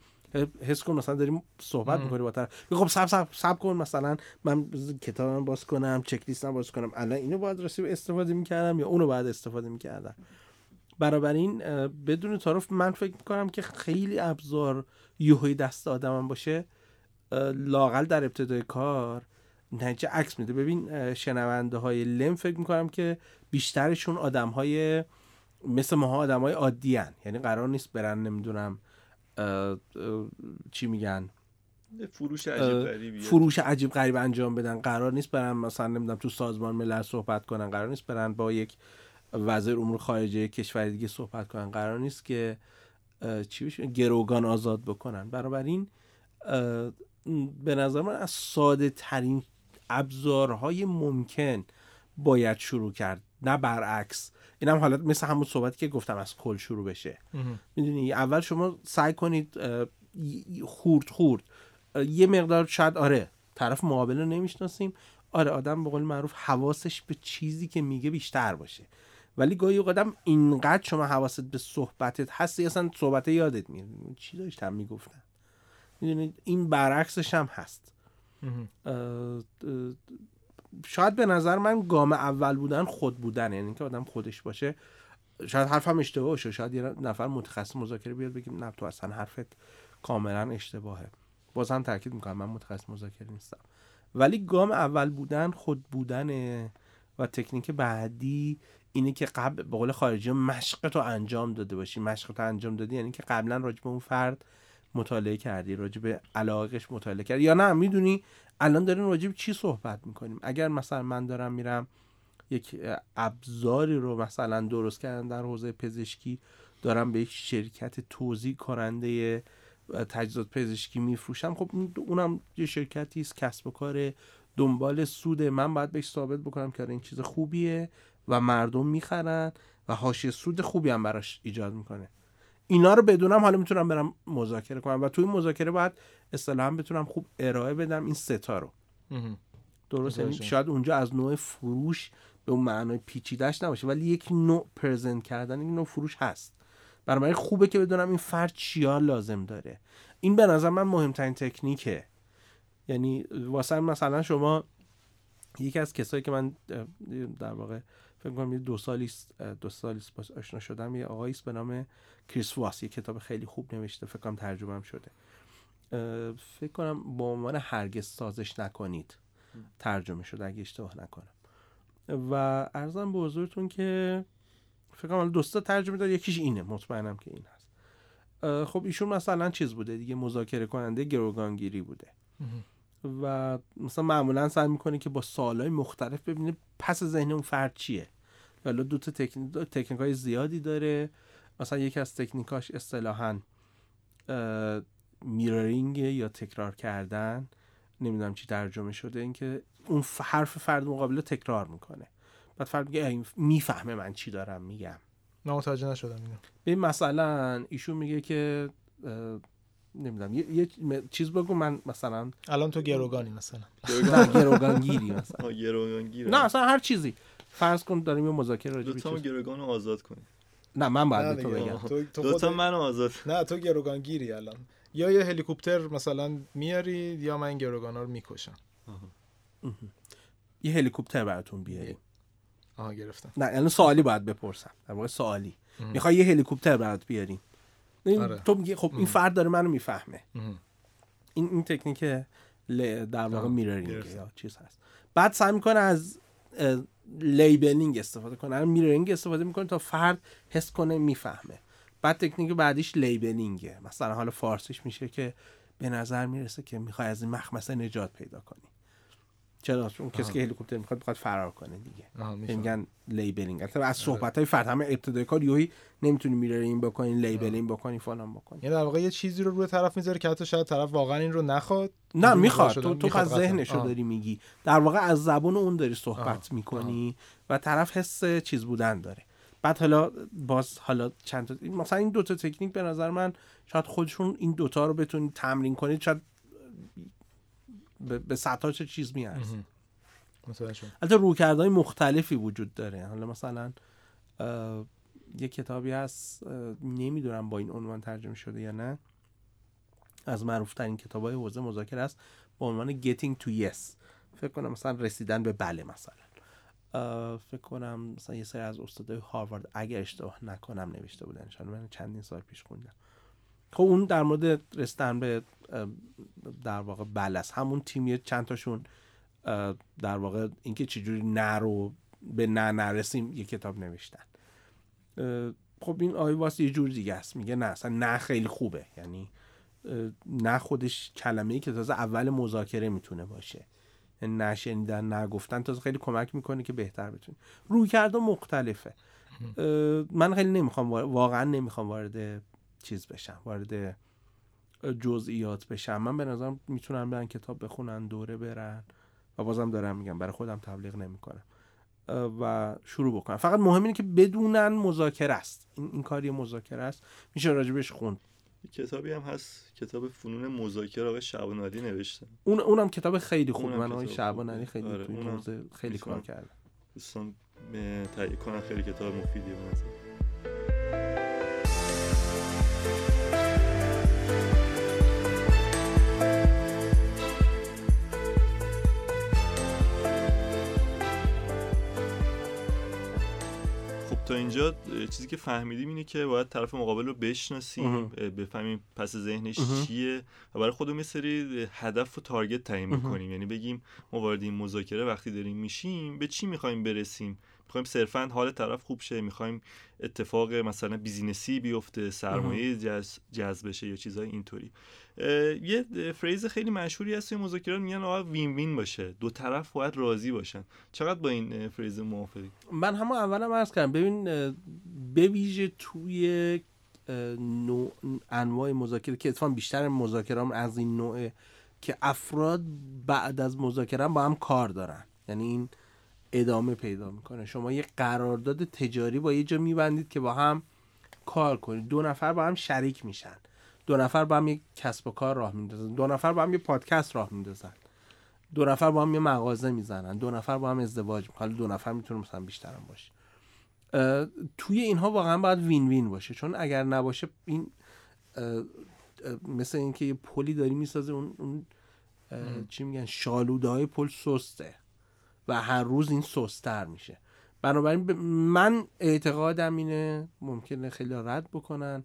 حس کن مثلا داریم صحبت می‌کنی با طرف. خب سب سب سب کن مثلا من کتابم باز کنم چک لیستم باز کنم. الان اینو باید رسیب استفاده می‌کردم یا اونو باید استفاده می‌کردم؟ این بدون تعارف من فکر می‌کنم که خیلی ابزار یوهی دست آدمم باشه لاقل در ابتدای کار نتیجه عکس میده. ببین شنونده های لم فکر می‌کنم که بیشترشون آدم های مثل ماها آدم های عادی هن. یعنی قرار نیست برن نمی‌دونم چی میگن؟ فروش عجیب غریبی فروش عجیب غریب انجام بدن. قرار نیست برن مثلا نمی‌دونم تو سازمان ملل صحبت کنن. قرار نیست برن با یک وزیر امور خارجه کشور دیگه صحبت کنن. قرار نیست که چی بشه گروگان آزاد بکنن. بنابراین به نظر من از ساده ترین ابزارهای ممکن باید شروع کرد. نه برعکس. این هم حالت مثل همون صحبتی که گفتم از کل شروع بشه. می‌دونی اول شما سعی کنید خورد خورد. یه مقدار شاید آره طرف مقابل رو نمی‌شناسیم. آره آدم به قول معروف حواسش به چیزی که میگه بیشتر باشه. ولی گاهی اوقاتم اینقدر شما حواست به صحبتت هستی اصلا صحبت یادت میره چی داشتم می‌گفتن می‌دونید این برعکسش هم هست. شاید به نظر من گام اول بودن خود بودن یعنی که آدم خودش باشه. شاید حرفم اشتباه باشه شاید یه نفر متخصص مذاکره بیاد بگیم نه تو اصلا حرفت کاملا اشتباهه. بازم تاکید می‌کنم من متخصص مذاکره نیستم. ولی گام اول بودن خود بودن و تکنیک بعدی اینه که قبل به قول خارجی مشق تو انجام داده باشی. مشق تو انجام دادی یعنی که قبلا راجع اون فرد مطالعه کردی راجع علاقش مطالعه کردی. یا نه می‌دونی الان داریم راجع به چی صحبت می‌کنیم؟ اگر مثلا من دارم میرم یک ابزاری رو مثلا درست کردن در حوزه پزشکی دارم به یک شرکت توضیح کننده تجهیزات پزشکی میفروشم خب اونم یه شرکتی است کسب و کار دنبال سوده. من باید بهش ثابت بکنم که آره این چیز خوبیه و مردم می‌خرن و حاشیه سود خوبی هم براش ایجاد می‌کنه. اینا رو بدونم حالا می‌تونم برم مذاکره کنم و توی مذاکره باید اصطلاحا بتونم خوب ارائه بدم این ستا رو. درست یعنی شاید اونجا از نوع فروش به اون معنای پیچیدهش نباشه ولی یک نوع پرزنت کردن یک نوع فروش هست. برای خوبه که بدونم این فرد چیا لازم داره. این به نظر من مهمترین تکنیکه. یعنی واسه مثلا شما یکی از کسایی که من در واقع فکر کنم دو سالی دو سالی باش آشنا شدم. یه آقایی به نام کریس واس یه کتاب خیلی خوب نوشته فکر کنم ترجمه هم شده فکر کنم با عنوان هرگز سازش نکنید ترجمه شده اگه اشتباه نکنم. و ارزم به حضورتون که فکر کنم دوستا ترجمه داد یکیش اینه مطمئنم که این هست. خب ایشون مثلا چیز بوده دیگه مذاکره کننده گروگانگیری بوده. و مثلا معمولا سعی می‌کنه که با سالهای مختلف ببینه پس ذهن اون فرد چیه. حالا دو تا تکنیک های زیادی داره. مثلا یکی از تکنیکاش اصطلاحا میررینگ یا تکرار کردن. نمی‌دونم چی ترجمه شده. اینکه اون حرف فرد مقابل تکرار می‌کنه. بعد فرد میگه می‌فهمه من چی دارم میگم. من متوجه نشدم اینو. ببین مثلا ایشون میگه که نمی‌دونم. یه،, یه چیز بگو من مثلا الان تو گروگانی مثلا. نه گروگانگیری مثلا. گروگانگیر نه اصلا هر چیزی. فرض کن داریم یه مذاکره راجع به تو گروگان آزاد کنی نه من باید تو بگم. دو تا من آزاد نه تو گروگانگیری الان. یا یه هلیکوپتر مثلا میاری یا من گروگانا رو می‌کشم. یه هلیکوپتر براتون بیاری. آها گرفتم. نه الان سوالی باید بپرسم. در واقع سوالی. می‌خوای یه هلیکوپتر برات بیاریم آره. تو میگی خب این فرد داره منو می‌فهمه. این این تکنیک در واقع mirroring یا چیز هست. بعد سعی می‌کنه از labeling استفاده کنه. mirroring استفاده می‌کنه تا فرد حس کنه می‌فهمه. بعد تکنیک بعدیش labeling ه. مثلا حالا فارسیش میشه که به نظر می‌رسه که می‌خوای از این مخمسه نجات پیدا کنی. چرا؟ اون کسی که هلیکوپتر می‌خواد بخواد فرار کنه دیگه. میگن labeling. البته از صحبت های فرد همه ابتدای کار یهویی نمی‌تونی میره این بکنی labeling بکنی فلان بکنی. یعنی در واقع یه چیزی رو روی طرف می‌ذاره که حتی شاید طرف واقعا این رو نخواد نه می‌خواد. تو تو از ذهنش رو داری میگی. در واقع از زبون اون داری صحبت می‌کنی و طرف حس چیز بودن داره. بعد حالا باز حالا چند تا مثلا این دوتا تکنیک به نظر من شاید خودشون این دوتا رو بتونید تمرین کنید شاید به سطح چه چیز میارزه. البته روکردهای مختلفی وجود داره. حالا مثلا یه کتابی هست نمی‌دونم با این عنوان ترجمه شده یا نه. از معروف ترین کتاب های حوزه مذاکره است با عنوان Getting to Yes. فکر کنم مثلا رسیدن به بله مثلا. فکر کنم مثلا یه سری از استادای هاروارد اگر اشتباه نکنم نوشته بودن. چون من چندین سال پیش خوندم. خب اون در مورد رسیدن به در واقع بلس همون تیمی چند تاشون در واقع اینکه چجوری نه رو به نه نرسیم یه کتاب نوشتن. خب این آیه واسه یه جور دیگه است میگه نه اصلا نه خیلی خوبه. یعنی نه خودش کلمه ای که تازه اول مذاکره می‌تونه باشه. یعنی نشنیدن نگفتن تازه خیلی کمک می‌کنه که بهتر بتونی روی کرده مختلفه من خیلی نمی‌خوام واقعا نمی‌خوام وارد چیز بشم وارد جزئیات بشم. من به نظرم می‌تونن برن کتاب بخونن دوره برن. و بازم دارم میگم برای خودم تبلیغ نمی‌کنم. و شروع بکنم. فقط مهم اینه که بدونن مذاکره است. این, این کاری مذاکره است. میشه راجبش خوند. کتابی هم هست کتاب فنون مذاکره آقای شعبان علی نوشته. اون اونم کتاب خیلی خوب. من آقای شعبان علی خیلی آره خیلی کار کرده دوستان تهیه کنن خیلی کتاب مفیدی به تا اینجا چیزی که فهمیدیم اینه که باید طرف مقابل رو بشناسیم بفهمیم پس ذهنش چیه و برای خودمون یه سری هدف و تارگت تعیین می‌کنیم یعنی بگیم ما وارد این مذاکره وقتی داریم میشیم به چی می‌خوایم برسیم؟ می‌خوایم صرفا حال طرف خوب شه می‌خوایم اتفاق مثلا business ی بیفته سرمایه جذب بشه یا چیزهای اینطوری. یه phrase خیلی مشهوری هست توی مذاکرات میگن آقا win-win باشه. دو طرف باید راضی باشن. چقدر با این phrase موافقی؟ من همه اولم عرض کردم. ببین به ویژه توی نوع انواع مذاکره که اتفاقا بیشتر مذاکره از این نوعه که افراد بعد از مذاکره با هم کار دارن. یعنی این ادامه پیدا می‌کنه. شما یه قرارداد تجاری با یه جا میبندید که با هم کار کنید. دو نفر با هم شریک میشن. دو نفر با هم یه کسب و کار راه میندازن. دو نفر با هم یه پادکست راه میندازن. دو نفر با هم یه مغازه می‌زنن. دو نفر با هم ازدواج حالا دو نفر می‌تونه مثلا بیشتر هم باشه. توی اینها واقعا باید وین وین باشه. چون اگر نباشه این مثل اینکه یه پلی داری می‌سازه اون, اون چی میگن شالوده های پل سسته. و هر روز این سستر میشه. بنابراین من اعتقادم اینه ممکنه خیلی رد بکنن.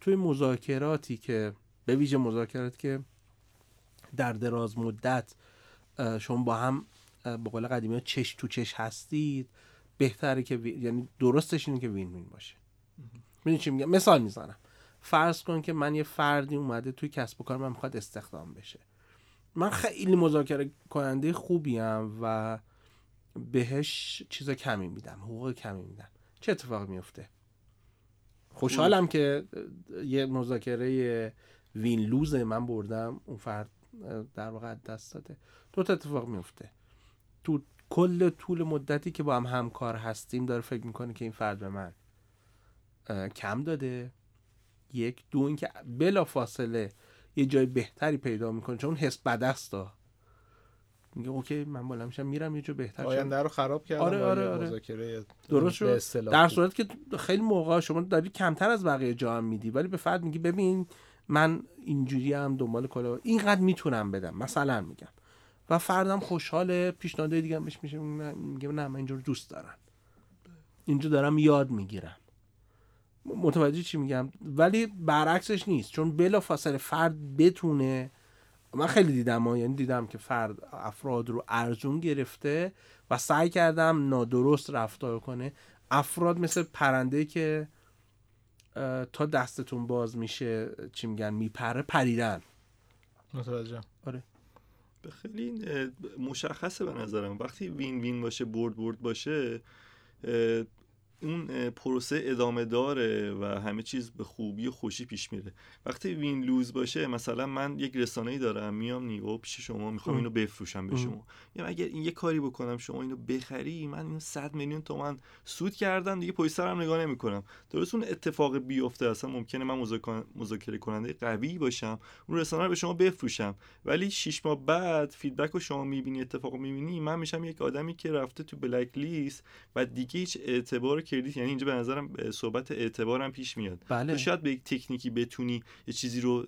توی مذاکراتی که به ویژه مذاکراتی که در دراز مدت شما با هم به قول قدیمی چش تو چش هستید بهتره که یعنی درستش اینه که وین وین باشه. می‌دونی چی میگم؟ مثال می‌زنم. فرض کن که من یه فردی اومده توی کسب و کار من می‌خواد استخدام بشه. من خیلی مذاکره کننده خوبیم و بهش چیز کمی میدم حقوق کمی میدم. چه اتفاقی میفته خوشحالم که یه مذاکره وین لوز من بردم اون فرد در واقع دست داده. دو تا اتفاق میفته تو کل طول مدتی که با هم همکار هستیم داره فکر می‌کنه که این فرد به من کم داده. یک دو اینکه بلا فاصله یه جای بهتری پیدا می‌کنه چون حس بدست میگه اوکی من بالا میشم میرم یه جا بهتر آینده رو خراب کردم آره آره آره. درست شد. در صورت که خیلی موقع شما داری کمتر از بقیه جا هم میدی ولی به فرد میگی ببین من اینجوری هم دنبال کلا. اینقدر می‌تونم بدم مثلا میگم. و فردم خوشحال پیشنهاد دیگه بهش میشه میگه نه من اینجور دوست دارم. اینجا دارم یاد می‌گیرم. متوجه چی میگم؟ ولی برعکسش نیست چون بلا فاصله فرد بتونه من خیلی دیدم یعنی دیدم که فرد افراد رو ارزون گرفته و سعی کردم نادرست رفتار کنه. افراد مثل پرنده که تا دستتون باز میشه چی میگن میپره پریدن. متوجه آره. خیلی مشخصه به نظرم. وقتی وین وین باشه برد برد باشه اون پروسه ادامه داره و همه چیز به خوبی و خوشی پیش میره. وقتی وین لوز باشه مثلا من یک رسانه ای دارم میام نیو پیش شما می‌خوام اینو بفروشم به شما. یا اگر این یه کاری بکنم شما اینو بخری من اینو 100 میلیون تومن سود کردم دیگه پشت سرم نگاه نمی‌کنم. درست اون اتفاق بیفته اصلا ممکنه من مذاکره کننده قوی باشم اون رسانه رو به شما بفروشم. ولی 6 ماه بعد feedback رو شما می‌بینی اتفاق می‌بینی من میشم یک آدمی که رفته تو blacklist و دیگه هیچ اعتبار credit یعنی اینجا به نظرم صحبت اعتبارم پیش میاد. بله. تو شاید به یک تکنیکی بتونی یه چیزی رو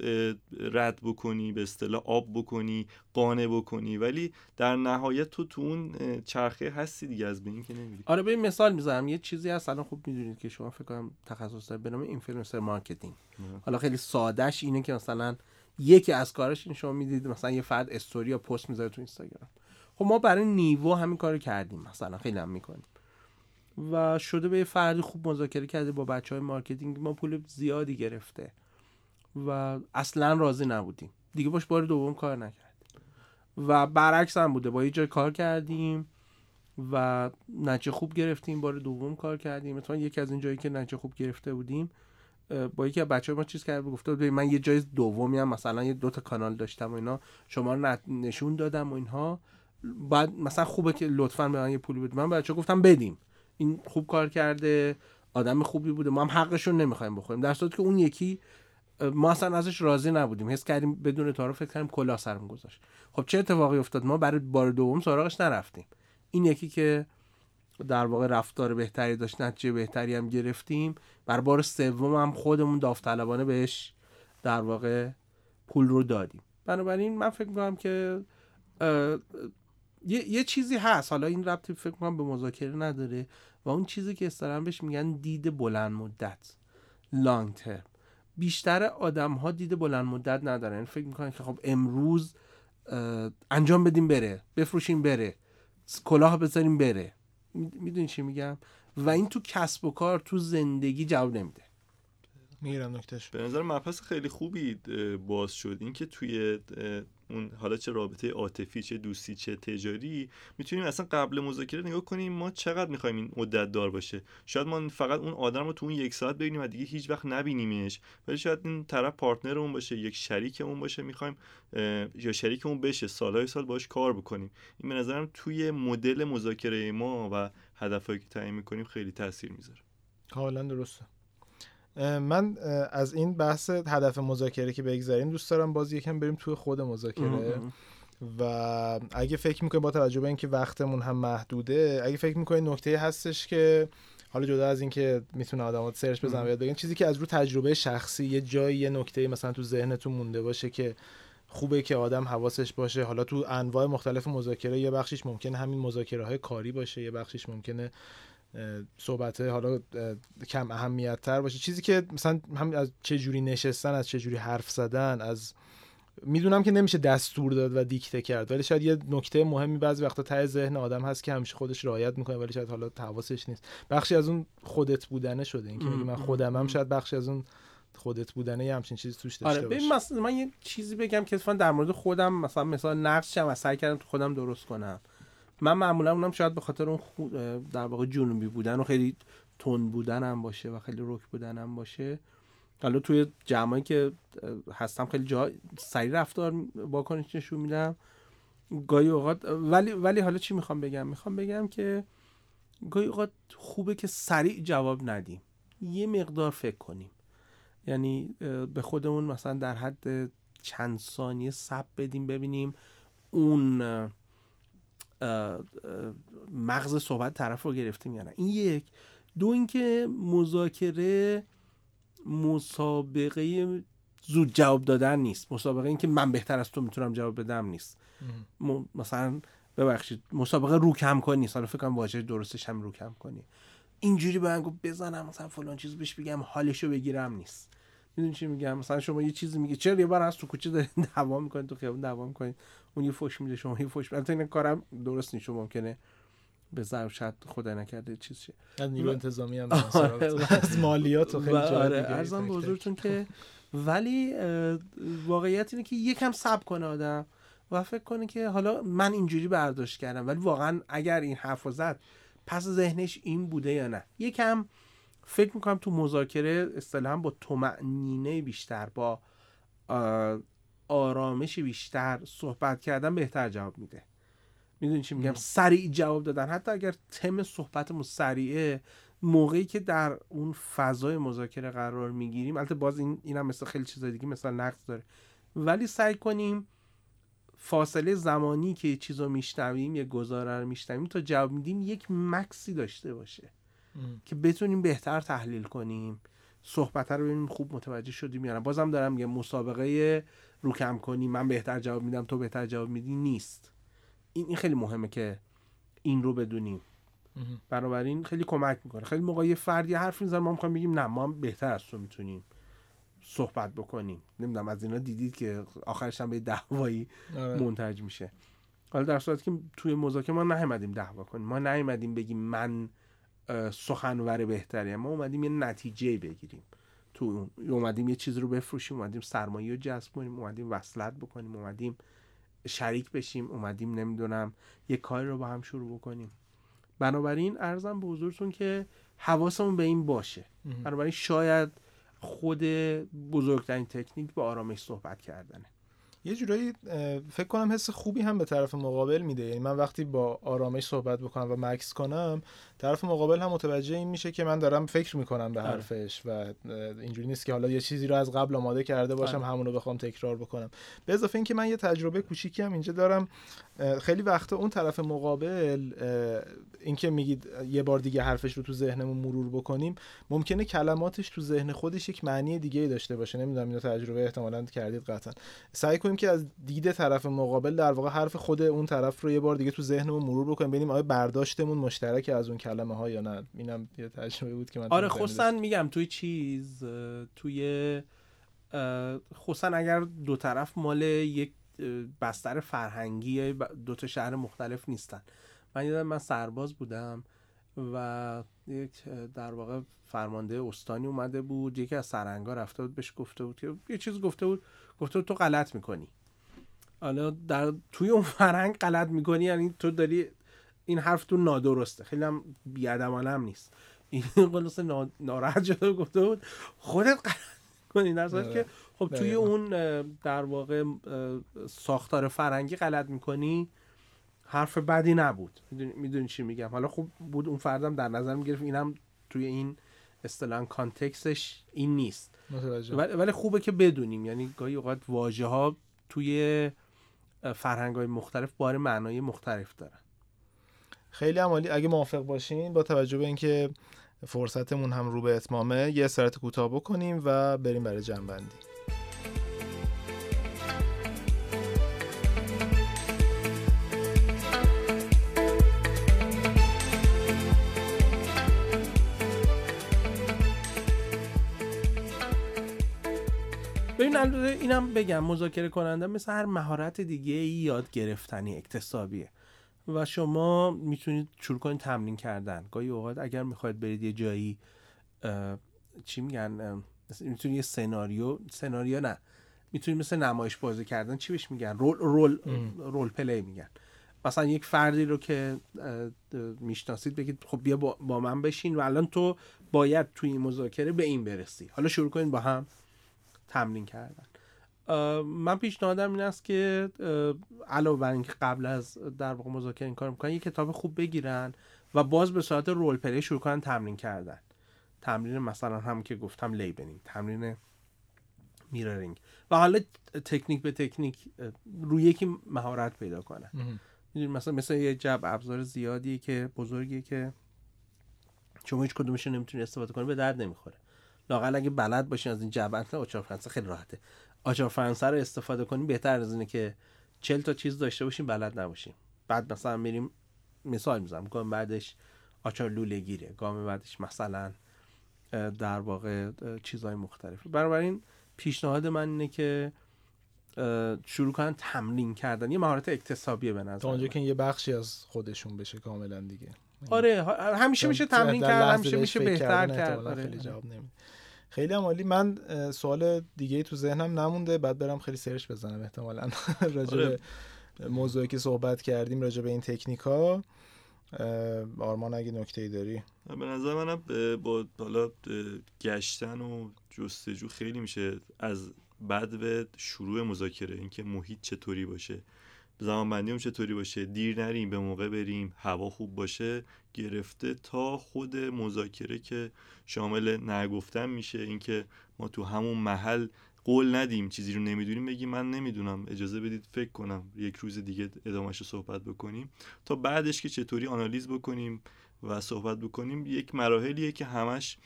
رد بکنی به اصطلاح آب بکنی قانع بکنی ولی در نهایت تو تو اون چرخه هستی دیگه از بین که نمیری. آره به مثال می‌زنم. یه چیزی هست الان خوب می‌دونید که شما فکر کنم تخصص دارید به نام influencer marketing حالا خیلی سادهش اینه که مثلا یکی از کارش این شما می‌دید مثلا یه فرد استوری یا پست می‌ذاره تو اینستاگرام. خب ما برای نیوو همین کارو کردیم مثلا خیلی هم می‌کنیم. و شده به یه فردی خوب مذاکره کرده با بچه های marketing ما پول زیادی گرفته و اصلا راضی نبودیم. دیگه باش بار دوم کار نکرد. و برعکس هم بوده با یه جای کار کردیم و نتیجه خوب گرفتیم بار دوم کار کردیم. مثلا یکی از این جایی که نتیجه خوب گرفته بودیم با یکی از بچه ما چیز کرد گفته بود من یه جای دومی هم مثلا یه دوتا کانال داشتم و اینا شما رو نشون دادم و اینها. بعد مثلا خوبه که لطفا به من یه پولی بده من بچه گفتم بدیم. این خوب کار کرده آدم خوبی بوده. ما هم حقشون نمی‌خوایم بخوریم. در صورتی که اون یکی ما اصلا ازش راضی نبودیم. حس کردیم بدون تعارف فکر کردیم کلا سرم گذاشت. خب چه اتفاقی افتاد؟ ما برای بار دوم سراغش نرفتیم. این یکی که در واقع رفتار بهتری داشت نتیجه بهتری هم گرفتیم. بر بار سوم هم خودمون داوطلبانه بهش در واقع پول رو دادیم. بنابراین من فکر می‌کنم که یه،, یه چیزی هست. حالا این ربطی فکر کنم به مذاکره نداره و اون چیزی که استرام بهش میگن دید بلند مدت. لانگ ترم بیشتر آدم ها دید بلند مدت ندارن. یعنی فکر می‌کنن که خب امروز انجام بدیم بره. بفروشیم بره. کلاه بذاریم بره. می‌دونی چی میگم؟ و این تو کسب و کار تو زندگی جواب نمیده. می‌گیرم نکتهش به نظر مبحث خیلی خوبی باز شد. اینکه توی اون حالا چه رابطه عاطفی چه دوستی چه تجاری می‌تونیم اصلا قبل مذاکره نگاه کنیم ما چقدر می‌خوایم این مدت دار باشه. شاید ما فقط اون آدم رو تو اون یک ساعت ببینیم و دیگه هیچ وقت نبینیمش. ولی شاید این طرف پارتنر اون باشه یک شریک اون باشه می‌خوایم یا شریک اون بشه سالهای سال باش کار بکنیم. این به نظرم توی مدل مذاکره ما و هدفهایی که تعیین می‌کنیم خیلی تاثیر می‌ذاره. کاملا درسته. من از این بحث هدف مذاکره که بگذاریم دوست دارم باز یکم بریم توی خود مذاکره. و اگه فکر می‌کنید با توجه به اینکه وقتمون هم محدوده اگه فکر می‌کنید نکته هستش که حالا جدا از اینکه می‌تونه آدم‌ها سرچ بزنن یاد بگن چیزی که از رو تجربه شخصی یه جایی یه نکته مثلا تو ذهنتون مونده باشه که خوبه که آدم حواسش باشه. حالا تو انواع مختلف مذاکره یه بخشیش ممکنه همین مذاکره های کاری باشه یه بخشیش ممکنه صحبت حالا کم اهمیت تر باشه. چیزی که مثلا هم از چه جوری نشستن از چه جوری حرف زدن از می‌دونم که نمیشه دستور داد و دیکته کرد ولی شاید یه نکته مهمی بعضی وقتا ته ذهن آدم هست که همیشه خودش رعایت می‌کنه ولی شاید حالا حواسش نیست. بخشی از اون خودت بودنه شده اینکه من خودم هم شاید بخشی از اون خودت بودنه یه همچین چیزی توش داشته آره مثلا من یه چیزی بگم که در مورد خودم مثلا مثلا نقشم و سعی کردم تو خودم درست کنم. من معمولا اونم شاید به خاطر اون در واقع جنوبی بودن و خیلی تون بودن هم باشه و خیلی رک بودن هم باشه. حالا توی جمعی که هستم خیلی جا سریع رفتار با کنش نشون میدم. گاهی اوقات ولی ولی حالا چی می‌خوام بگم؟ می‌خوام بگم که گاهی اوقات خوبه که سریع جواب ندیم. یه مقدار فکر کنیم. یعنی به خودمون مثلا در حد چند ثانیه سب بدیم ببینیم اون مغز صحبت طرف رو گرفتیم یا نه. این یک. دو اینکه مذاکره مسابقه زود جواب دادن نیست. مسابقه اینکه من بهتر از تو می‌تونم جواب بدم نیست. مثلا ببخشید مسابقه رو کم کنی. نیست حالا فکر کنم واژه درستش هم رو کم کنی. اینجوری به گفت بزنم مثلا فلان چیز بهش بگم حالشو بگیرم نیست. می‌دونی چی میگم؟ مثلا شما یه چیزی میگه چرا یه بار از تو کوچه دارین دعوا می‌کنید تو خیابون دعوا می‌کنید اون یه فوش میده شما یه فوش البته این کارم درست نیست ممکنه به ضرب شاید خدا نکرده چیز شه. از نیرو انتظامی هم آره، از مالیات و خیلی آره ارزم به حضورتون که ولی واقعیت اینه که یکم صبر کنه آدم و فکر کنه که حالا من اینجوری برداشت کردم ولی واقعا اگر این حرف زد پس ذهنش این بوده یا نه؟ یکم فکر می‌کنم تو مذاکره اصطلاحا با تومعنینه بیشتر با آرامش بیشتر صحبت کردن بهتر جواب میده. می‌دونی چی میگم؟ سریع جواب دادن. حتی اگر تم صحبتمون سریعه موقعی که در اون فضای مذاکره قرار می‌گیریم البته باز این اینم مثل خیلی چیزای دیگه مثلا نقص داره. ولی سعی کنیم فاصله زمانی که چیز رو میشنویم یه گزاره رو میشنویم تا جواب میدیم یک مکسی داشته باشه. که بتونیم بهتر تحلیل کنیم. صحبت رو ببینیم خوب متوجه شدیم یا بازم دارم یه مسابقه رو کم کنیم من بهتر جواب میدم تو بهتر جواب میدی نیست. این این خیلی مهمه که این رو بدونیم. بنابراین خیلی کمک می‌کنه. خیلی موقع یه فردی حرف می‌زنه ما می‌خوایم بگیم نه ما بهتر از تو می‌تونیم صحبت بکنیم. نمی‌دونم از اینا دیدید که آخرش هم به دعوایی آره. منتج میشه. حالا در صورتی که توی مذاکره ما نیومدیم دعوا کنیم. ما نیومدیم بگیم من سخنور بهتری ما اومدیم یه نتیجه بگیریم. تو اومدیم یه چیز رو بفروشیم اومدیم سرمایه رو جذب کنیم اومدیم وصلت بکنیم اومدیم شریک بشیم اومدیم نمی‌دونم یه کاری رو با هم شروع بکنیم. بنابراین ارزم به حضورتون که حواسمون به این باشه. بنابراین شاید خود بزرگترین تکنیک به آرامش صحبت کردنه. یه جورایی فکر کنم حس خوبی هم به طرف مقابل میده. یعنی من وقتی با آرامش صحبت بکنم و مکس کنم طرف مقابل هم متوجه این میشه که من دارم فکر می‌کنم به آره. حرفش و اینجوری نیست که حالا یه چیزی رو از قبل آماده کرده باشم آره. همون رو بخوام تکرار بکنم به اضافه اینکه من یه تجربه کوچیکی هم اینجا دارم خیلی وقتا اون طرف مقابل اینکه میگید یه بار دیگه حرفش رو تو ذهنمون مرور بکنیم ممکنه کلماتش تو ذهن خودش یک معنی دیگه داشته باشه نمی‌دونم اینو تجربه احتمالاً کردید قطعا سعی کنیم که از دید طرف مقابل در واقع حرف خود اون طرف رو یه بار دیگه تو ذهنمون مرور بکنیم ببینیم آیا برداشتمون مشترک از اون کلمه ها یا نه؟ اینم یه تجربه بود که من آره خصوصا میگم توی چیز توی خصوصا اگر دو طرف مال یک بستر فرهنگی دو تا شهر مختلف نیستن. من یادم من سرباز بودم و یک در واقع فرمانده استانی اومده بود. یکی از سرنگا رفته بود بهش گفته بود که یه چیز گفته بود گفته بود تو غلط می‌کنی. حالا در توی اون فرهنگ غلط می‌کنی یعنی تو داری حرف تو نادرسته. خیلی هم بیادمانه هم نیست. این خلاص ناراحت شده گفته بود خودت غلط کنی در که آره. خب توی اون در واقع ساختار فرنگی غلط می‌کنی حرف بدی نبود. می‌دونی چی میگم. حالا خوب بود اون فردم در نظر می‌گرفت. اینم توی این اصطلاحا کانتکستش این نیست. ولی خوبه که بدونیم. یعنی گاهی اوقات واژه ها توی فرهنگ های مختلف بار معنای مختلف دارن. خیلی عمالی اگه موافق باشین با توجه به اینکه فرصتمون هم رو به اتمامه یه سرت کوتاه بکنیم و بریم برای جنبندی. ببین اینم بگم مذاکره کننده مثل هر مهارت دیگه یاد گرفتنی اکتسابیه. و شما می‌تونید شروع کنید تمرین کردن. گاهی اوقات اگر می‌خواید برید یه جایی چی میگن می‌تونید یه سناریو سناریو نه می‌تونید مثل نمایش بازی کردن چی بهش میگن؟ رول رول رول پلی میگن. مثلا یک فردی رو که می‌شناسید بگید خب بیا با من بشین و الان تو باید توی این مذاکره به این برسی. حالا شروع کنید با هم تمرین کردن. من پیشنهادم این است که علاوه بر اینکه قبل از در واقع مذاکره این کار می‌کنن یه کتاب خوب بگیرن و باز به صورت role play شروع کنن تمرین کردن. تمرین مثلا هم که گفتم labeling تمرین mirroring. و حالا تکنیک به تکنیک روی یکی مهارت پیدا کنن. مثلا مثلا یه جعبه ابزار زیادی که بزرگی که شما هیچ کدومش نمی‌تونی استفاده کنی به درد نمی‌خوره. لاقل اگه بلد باشین از این جعبه فرانسه خیلی راحته. آچار فرانسه رو استفاده کنیم بهتر از اینه که چل تا چیز داشته باشیم بلد نباشیم. بعد مثلا میریم مثال می‌زنم گام بعدش آچار لوله گیره. گام بعدش مثلا در واقع چیزهای مختلف بنابراین پیشنهاد من اینه که شروع کنن تمرین کردن. یه مهارت اکتسابیه به نظر اونجا که یه بخشی از خودشون بشه کاملا دیگه. آره همیشه میشه تمرین کرد همیشه میشه بهتر کرد. آره. خیلی جواب نمیده. خیلی عالی. من سوال دیگه تو ذهنم نمونده بعد برم خیلی سرچ بزنم احتمالا. راجع به آره. موضوعی که صحبت کردیم راجع به این تکنیکا آرمان اگه نکته ای داری به نظر منم با حالا گشتن و جستجو خیلی میشه از بعد به شروع مذاکره. اینکه محیط چطوری باشه. زمان بندی چطوری باشه؟ دیر نریم به موقع بریم هوا خوب باشه گرفته تا خود مذاکره که شامل نگفتن میشه. اینکه ما تو همون محل قول ندیم چیزی رو نمی‌دونیم بگیم من نمی‌دونم. اجازه بدید فکر کنم یک روز دیگه ادامهش رو صحبت بکنیم. تا بعدش که چطوری آنالیز بکنیم. و صحبت بکنیم یک مراحلیه که همش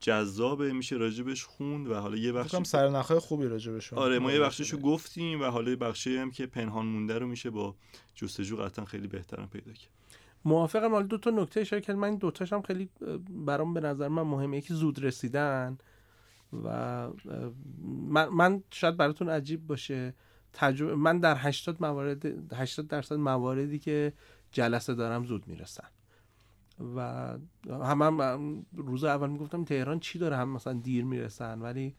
جذابه میشه راجبش خوند و حالا یه بخش سرنخهای خوبی راجبش آره ما یه بخششو گفتیم و حالا یه بخشی هم که پنهان مونده رو میشه با جستجو قطعا خیلی بهترم پیدا کرد. موافقم. حالا دو تا نکته اشاره کرد من دو هم خیلی برام به نظر من مهمه. یکی زود رسیدن و من, من شاید براتون عجیب باشه. تجربه من در 80 موارد 80 درصد مواردی که جلسه دارم زود می‌رسن. و هم, هم روز اول می‌گفتم تهران چی داره؟ هم مثلا دیر می‌رسن ولی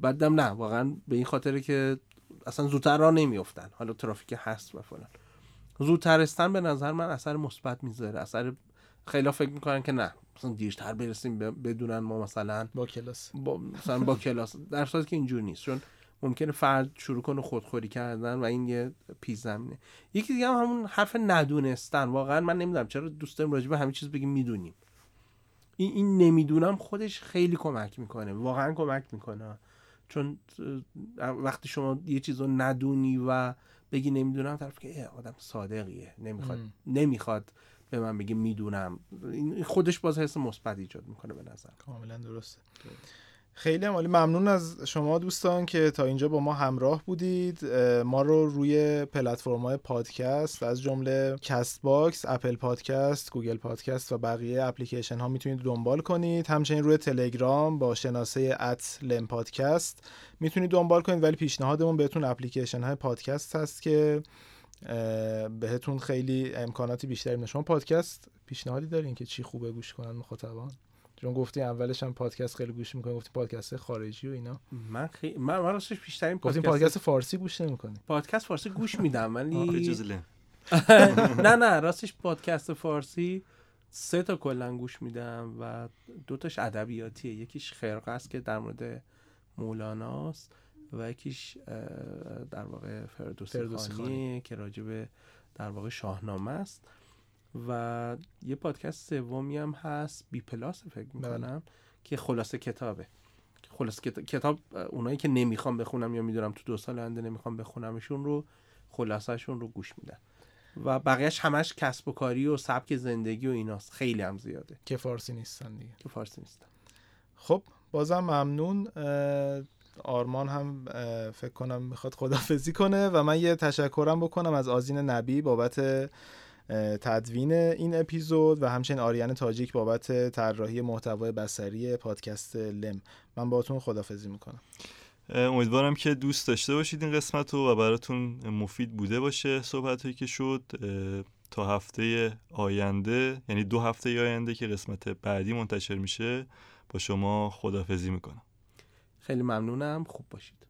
بعدم نه. واقعا به این خاطره که اصلا زودتر را نمیافتن. حالا ترافیک هست و فلان. زودتر به نظر من اثر مثبت می‌ذاره. اثر خیلی فکر می‌کنن که نه. مثلا دیرتر برسیم بدونن ما مثلا با کلاس. با مثلا با کلاس. در صورتی که اینجور نیست. چون ممکنه فرد شروع کنه خودخوری کردن و این یه پیش زمینه. یکی دیگه هم همون حرف ندونستن. واقعا من نمی‌دونم. چرا دوست داریم راجع به همه چیز بگیم؟ می‌دونیم. این این نمی‌دونم خودش خیلی کمک می‌کنه. واقعا کمک می‌کنه. چون وقتی شما یه چیز رو ندونی و بگی نمی‌دونم طرف که آدم صادقیه. نمی‌خواد نمی‌خواد به من بگه می‌دونم. این خودش باز حس مثبت ایجاد می‌کنه به نظر. کاملا درسته. خیلی عالی. ممنون از شما دوستان که تا اینجا با ما همراه بودید. ما رو روی پلتفرم های پادکست از جمله Castbox، Apple Podcast، Google Podcast و بقیه اپلیکیشن ها می‌تونید دنبال کنید. همچنین روی تلگرام با شناسه at لم پادکست می‌تونید دنبال کنید ولی پیشنهادمون بهتون اپلیکیشن های پادکست هست که بهتون خیلی امکاناتی بیشتری شما پادکست پیشنهادی دارین که چی خوبه گوش کنن مخاطبان؟ چون گفتی اولش هم پادکست خیلی گوش می‌کنی گفتی پادکست خارجی و اینا. من خیلی من, من راستش بیشترین پادکست پادکست فارسی گوش نمی‌کنی. پادکست فارسی گوش میدم ولی نه نه راستش پادکست فارسی سه تا کلا گوش میدم و دو تاش ادبیاتیه. یکیش خرقه است که در مورد مولاناست و یکیش در واقع فردوسی خانی که راجع در واقع شاهنامه است. و یه پادکست سومی هم هست بی پلاس فکر می‌کنم بله. که خلاصه کتابه. خلاصه کتاب اونایی که نمی‌خوام بخونم یا می‌دونم تو دو سال آینده نمی‌خوام بخونمشون رو خلاصهشون رو گوش میدن. و بقیهش همش کسب و کاری و سبک زندگی و ایناست. خیلی هم زیاده. که فارسی نیستن دیگه. که فارسی نیستن. خب بازم ممنون. آرمان هم فکر کنم می‌خواد خدافزی کنه و من یه تشکرم بکنم از آزین نبی بابت تدوین این اپیزود و همچنین آریان تاجیک بابت طراحی محتوای بصری پادکست لم. من باهاتون خدافزی می‌کنم. امیدوارم که دوست داشته باشید این قسمت رو و براتون مفید بوده باشه صحبت هایی که شد. تا هفته آینده یعنی دو هفته آینده که قسمت بعدی منتشر میشه با شما خدافزی می‌کنم. خیلی ممنونم. خوب باشید.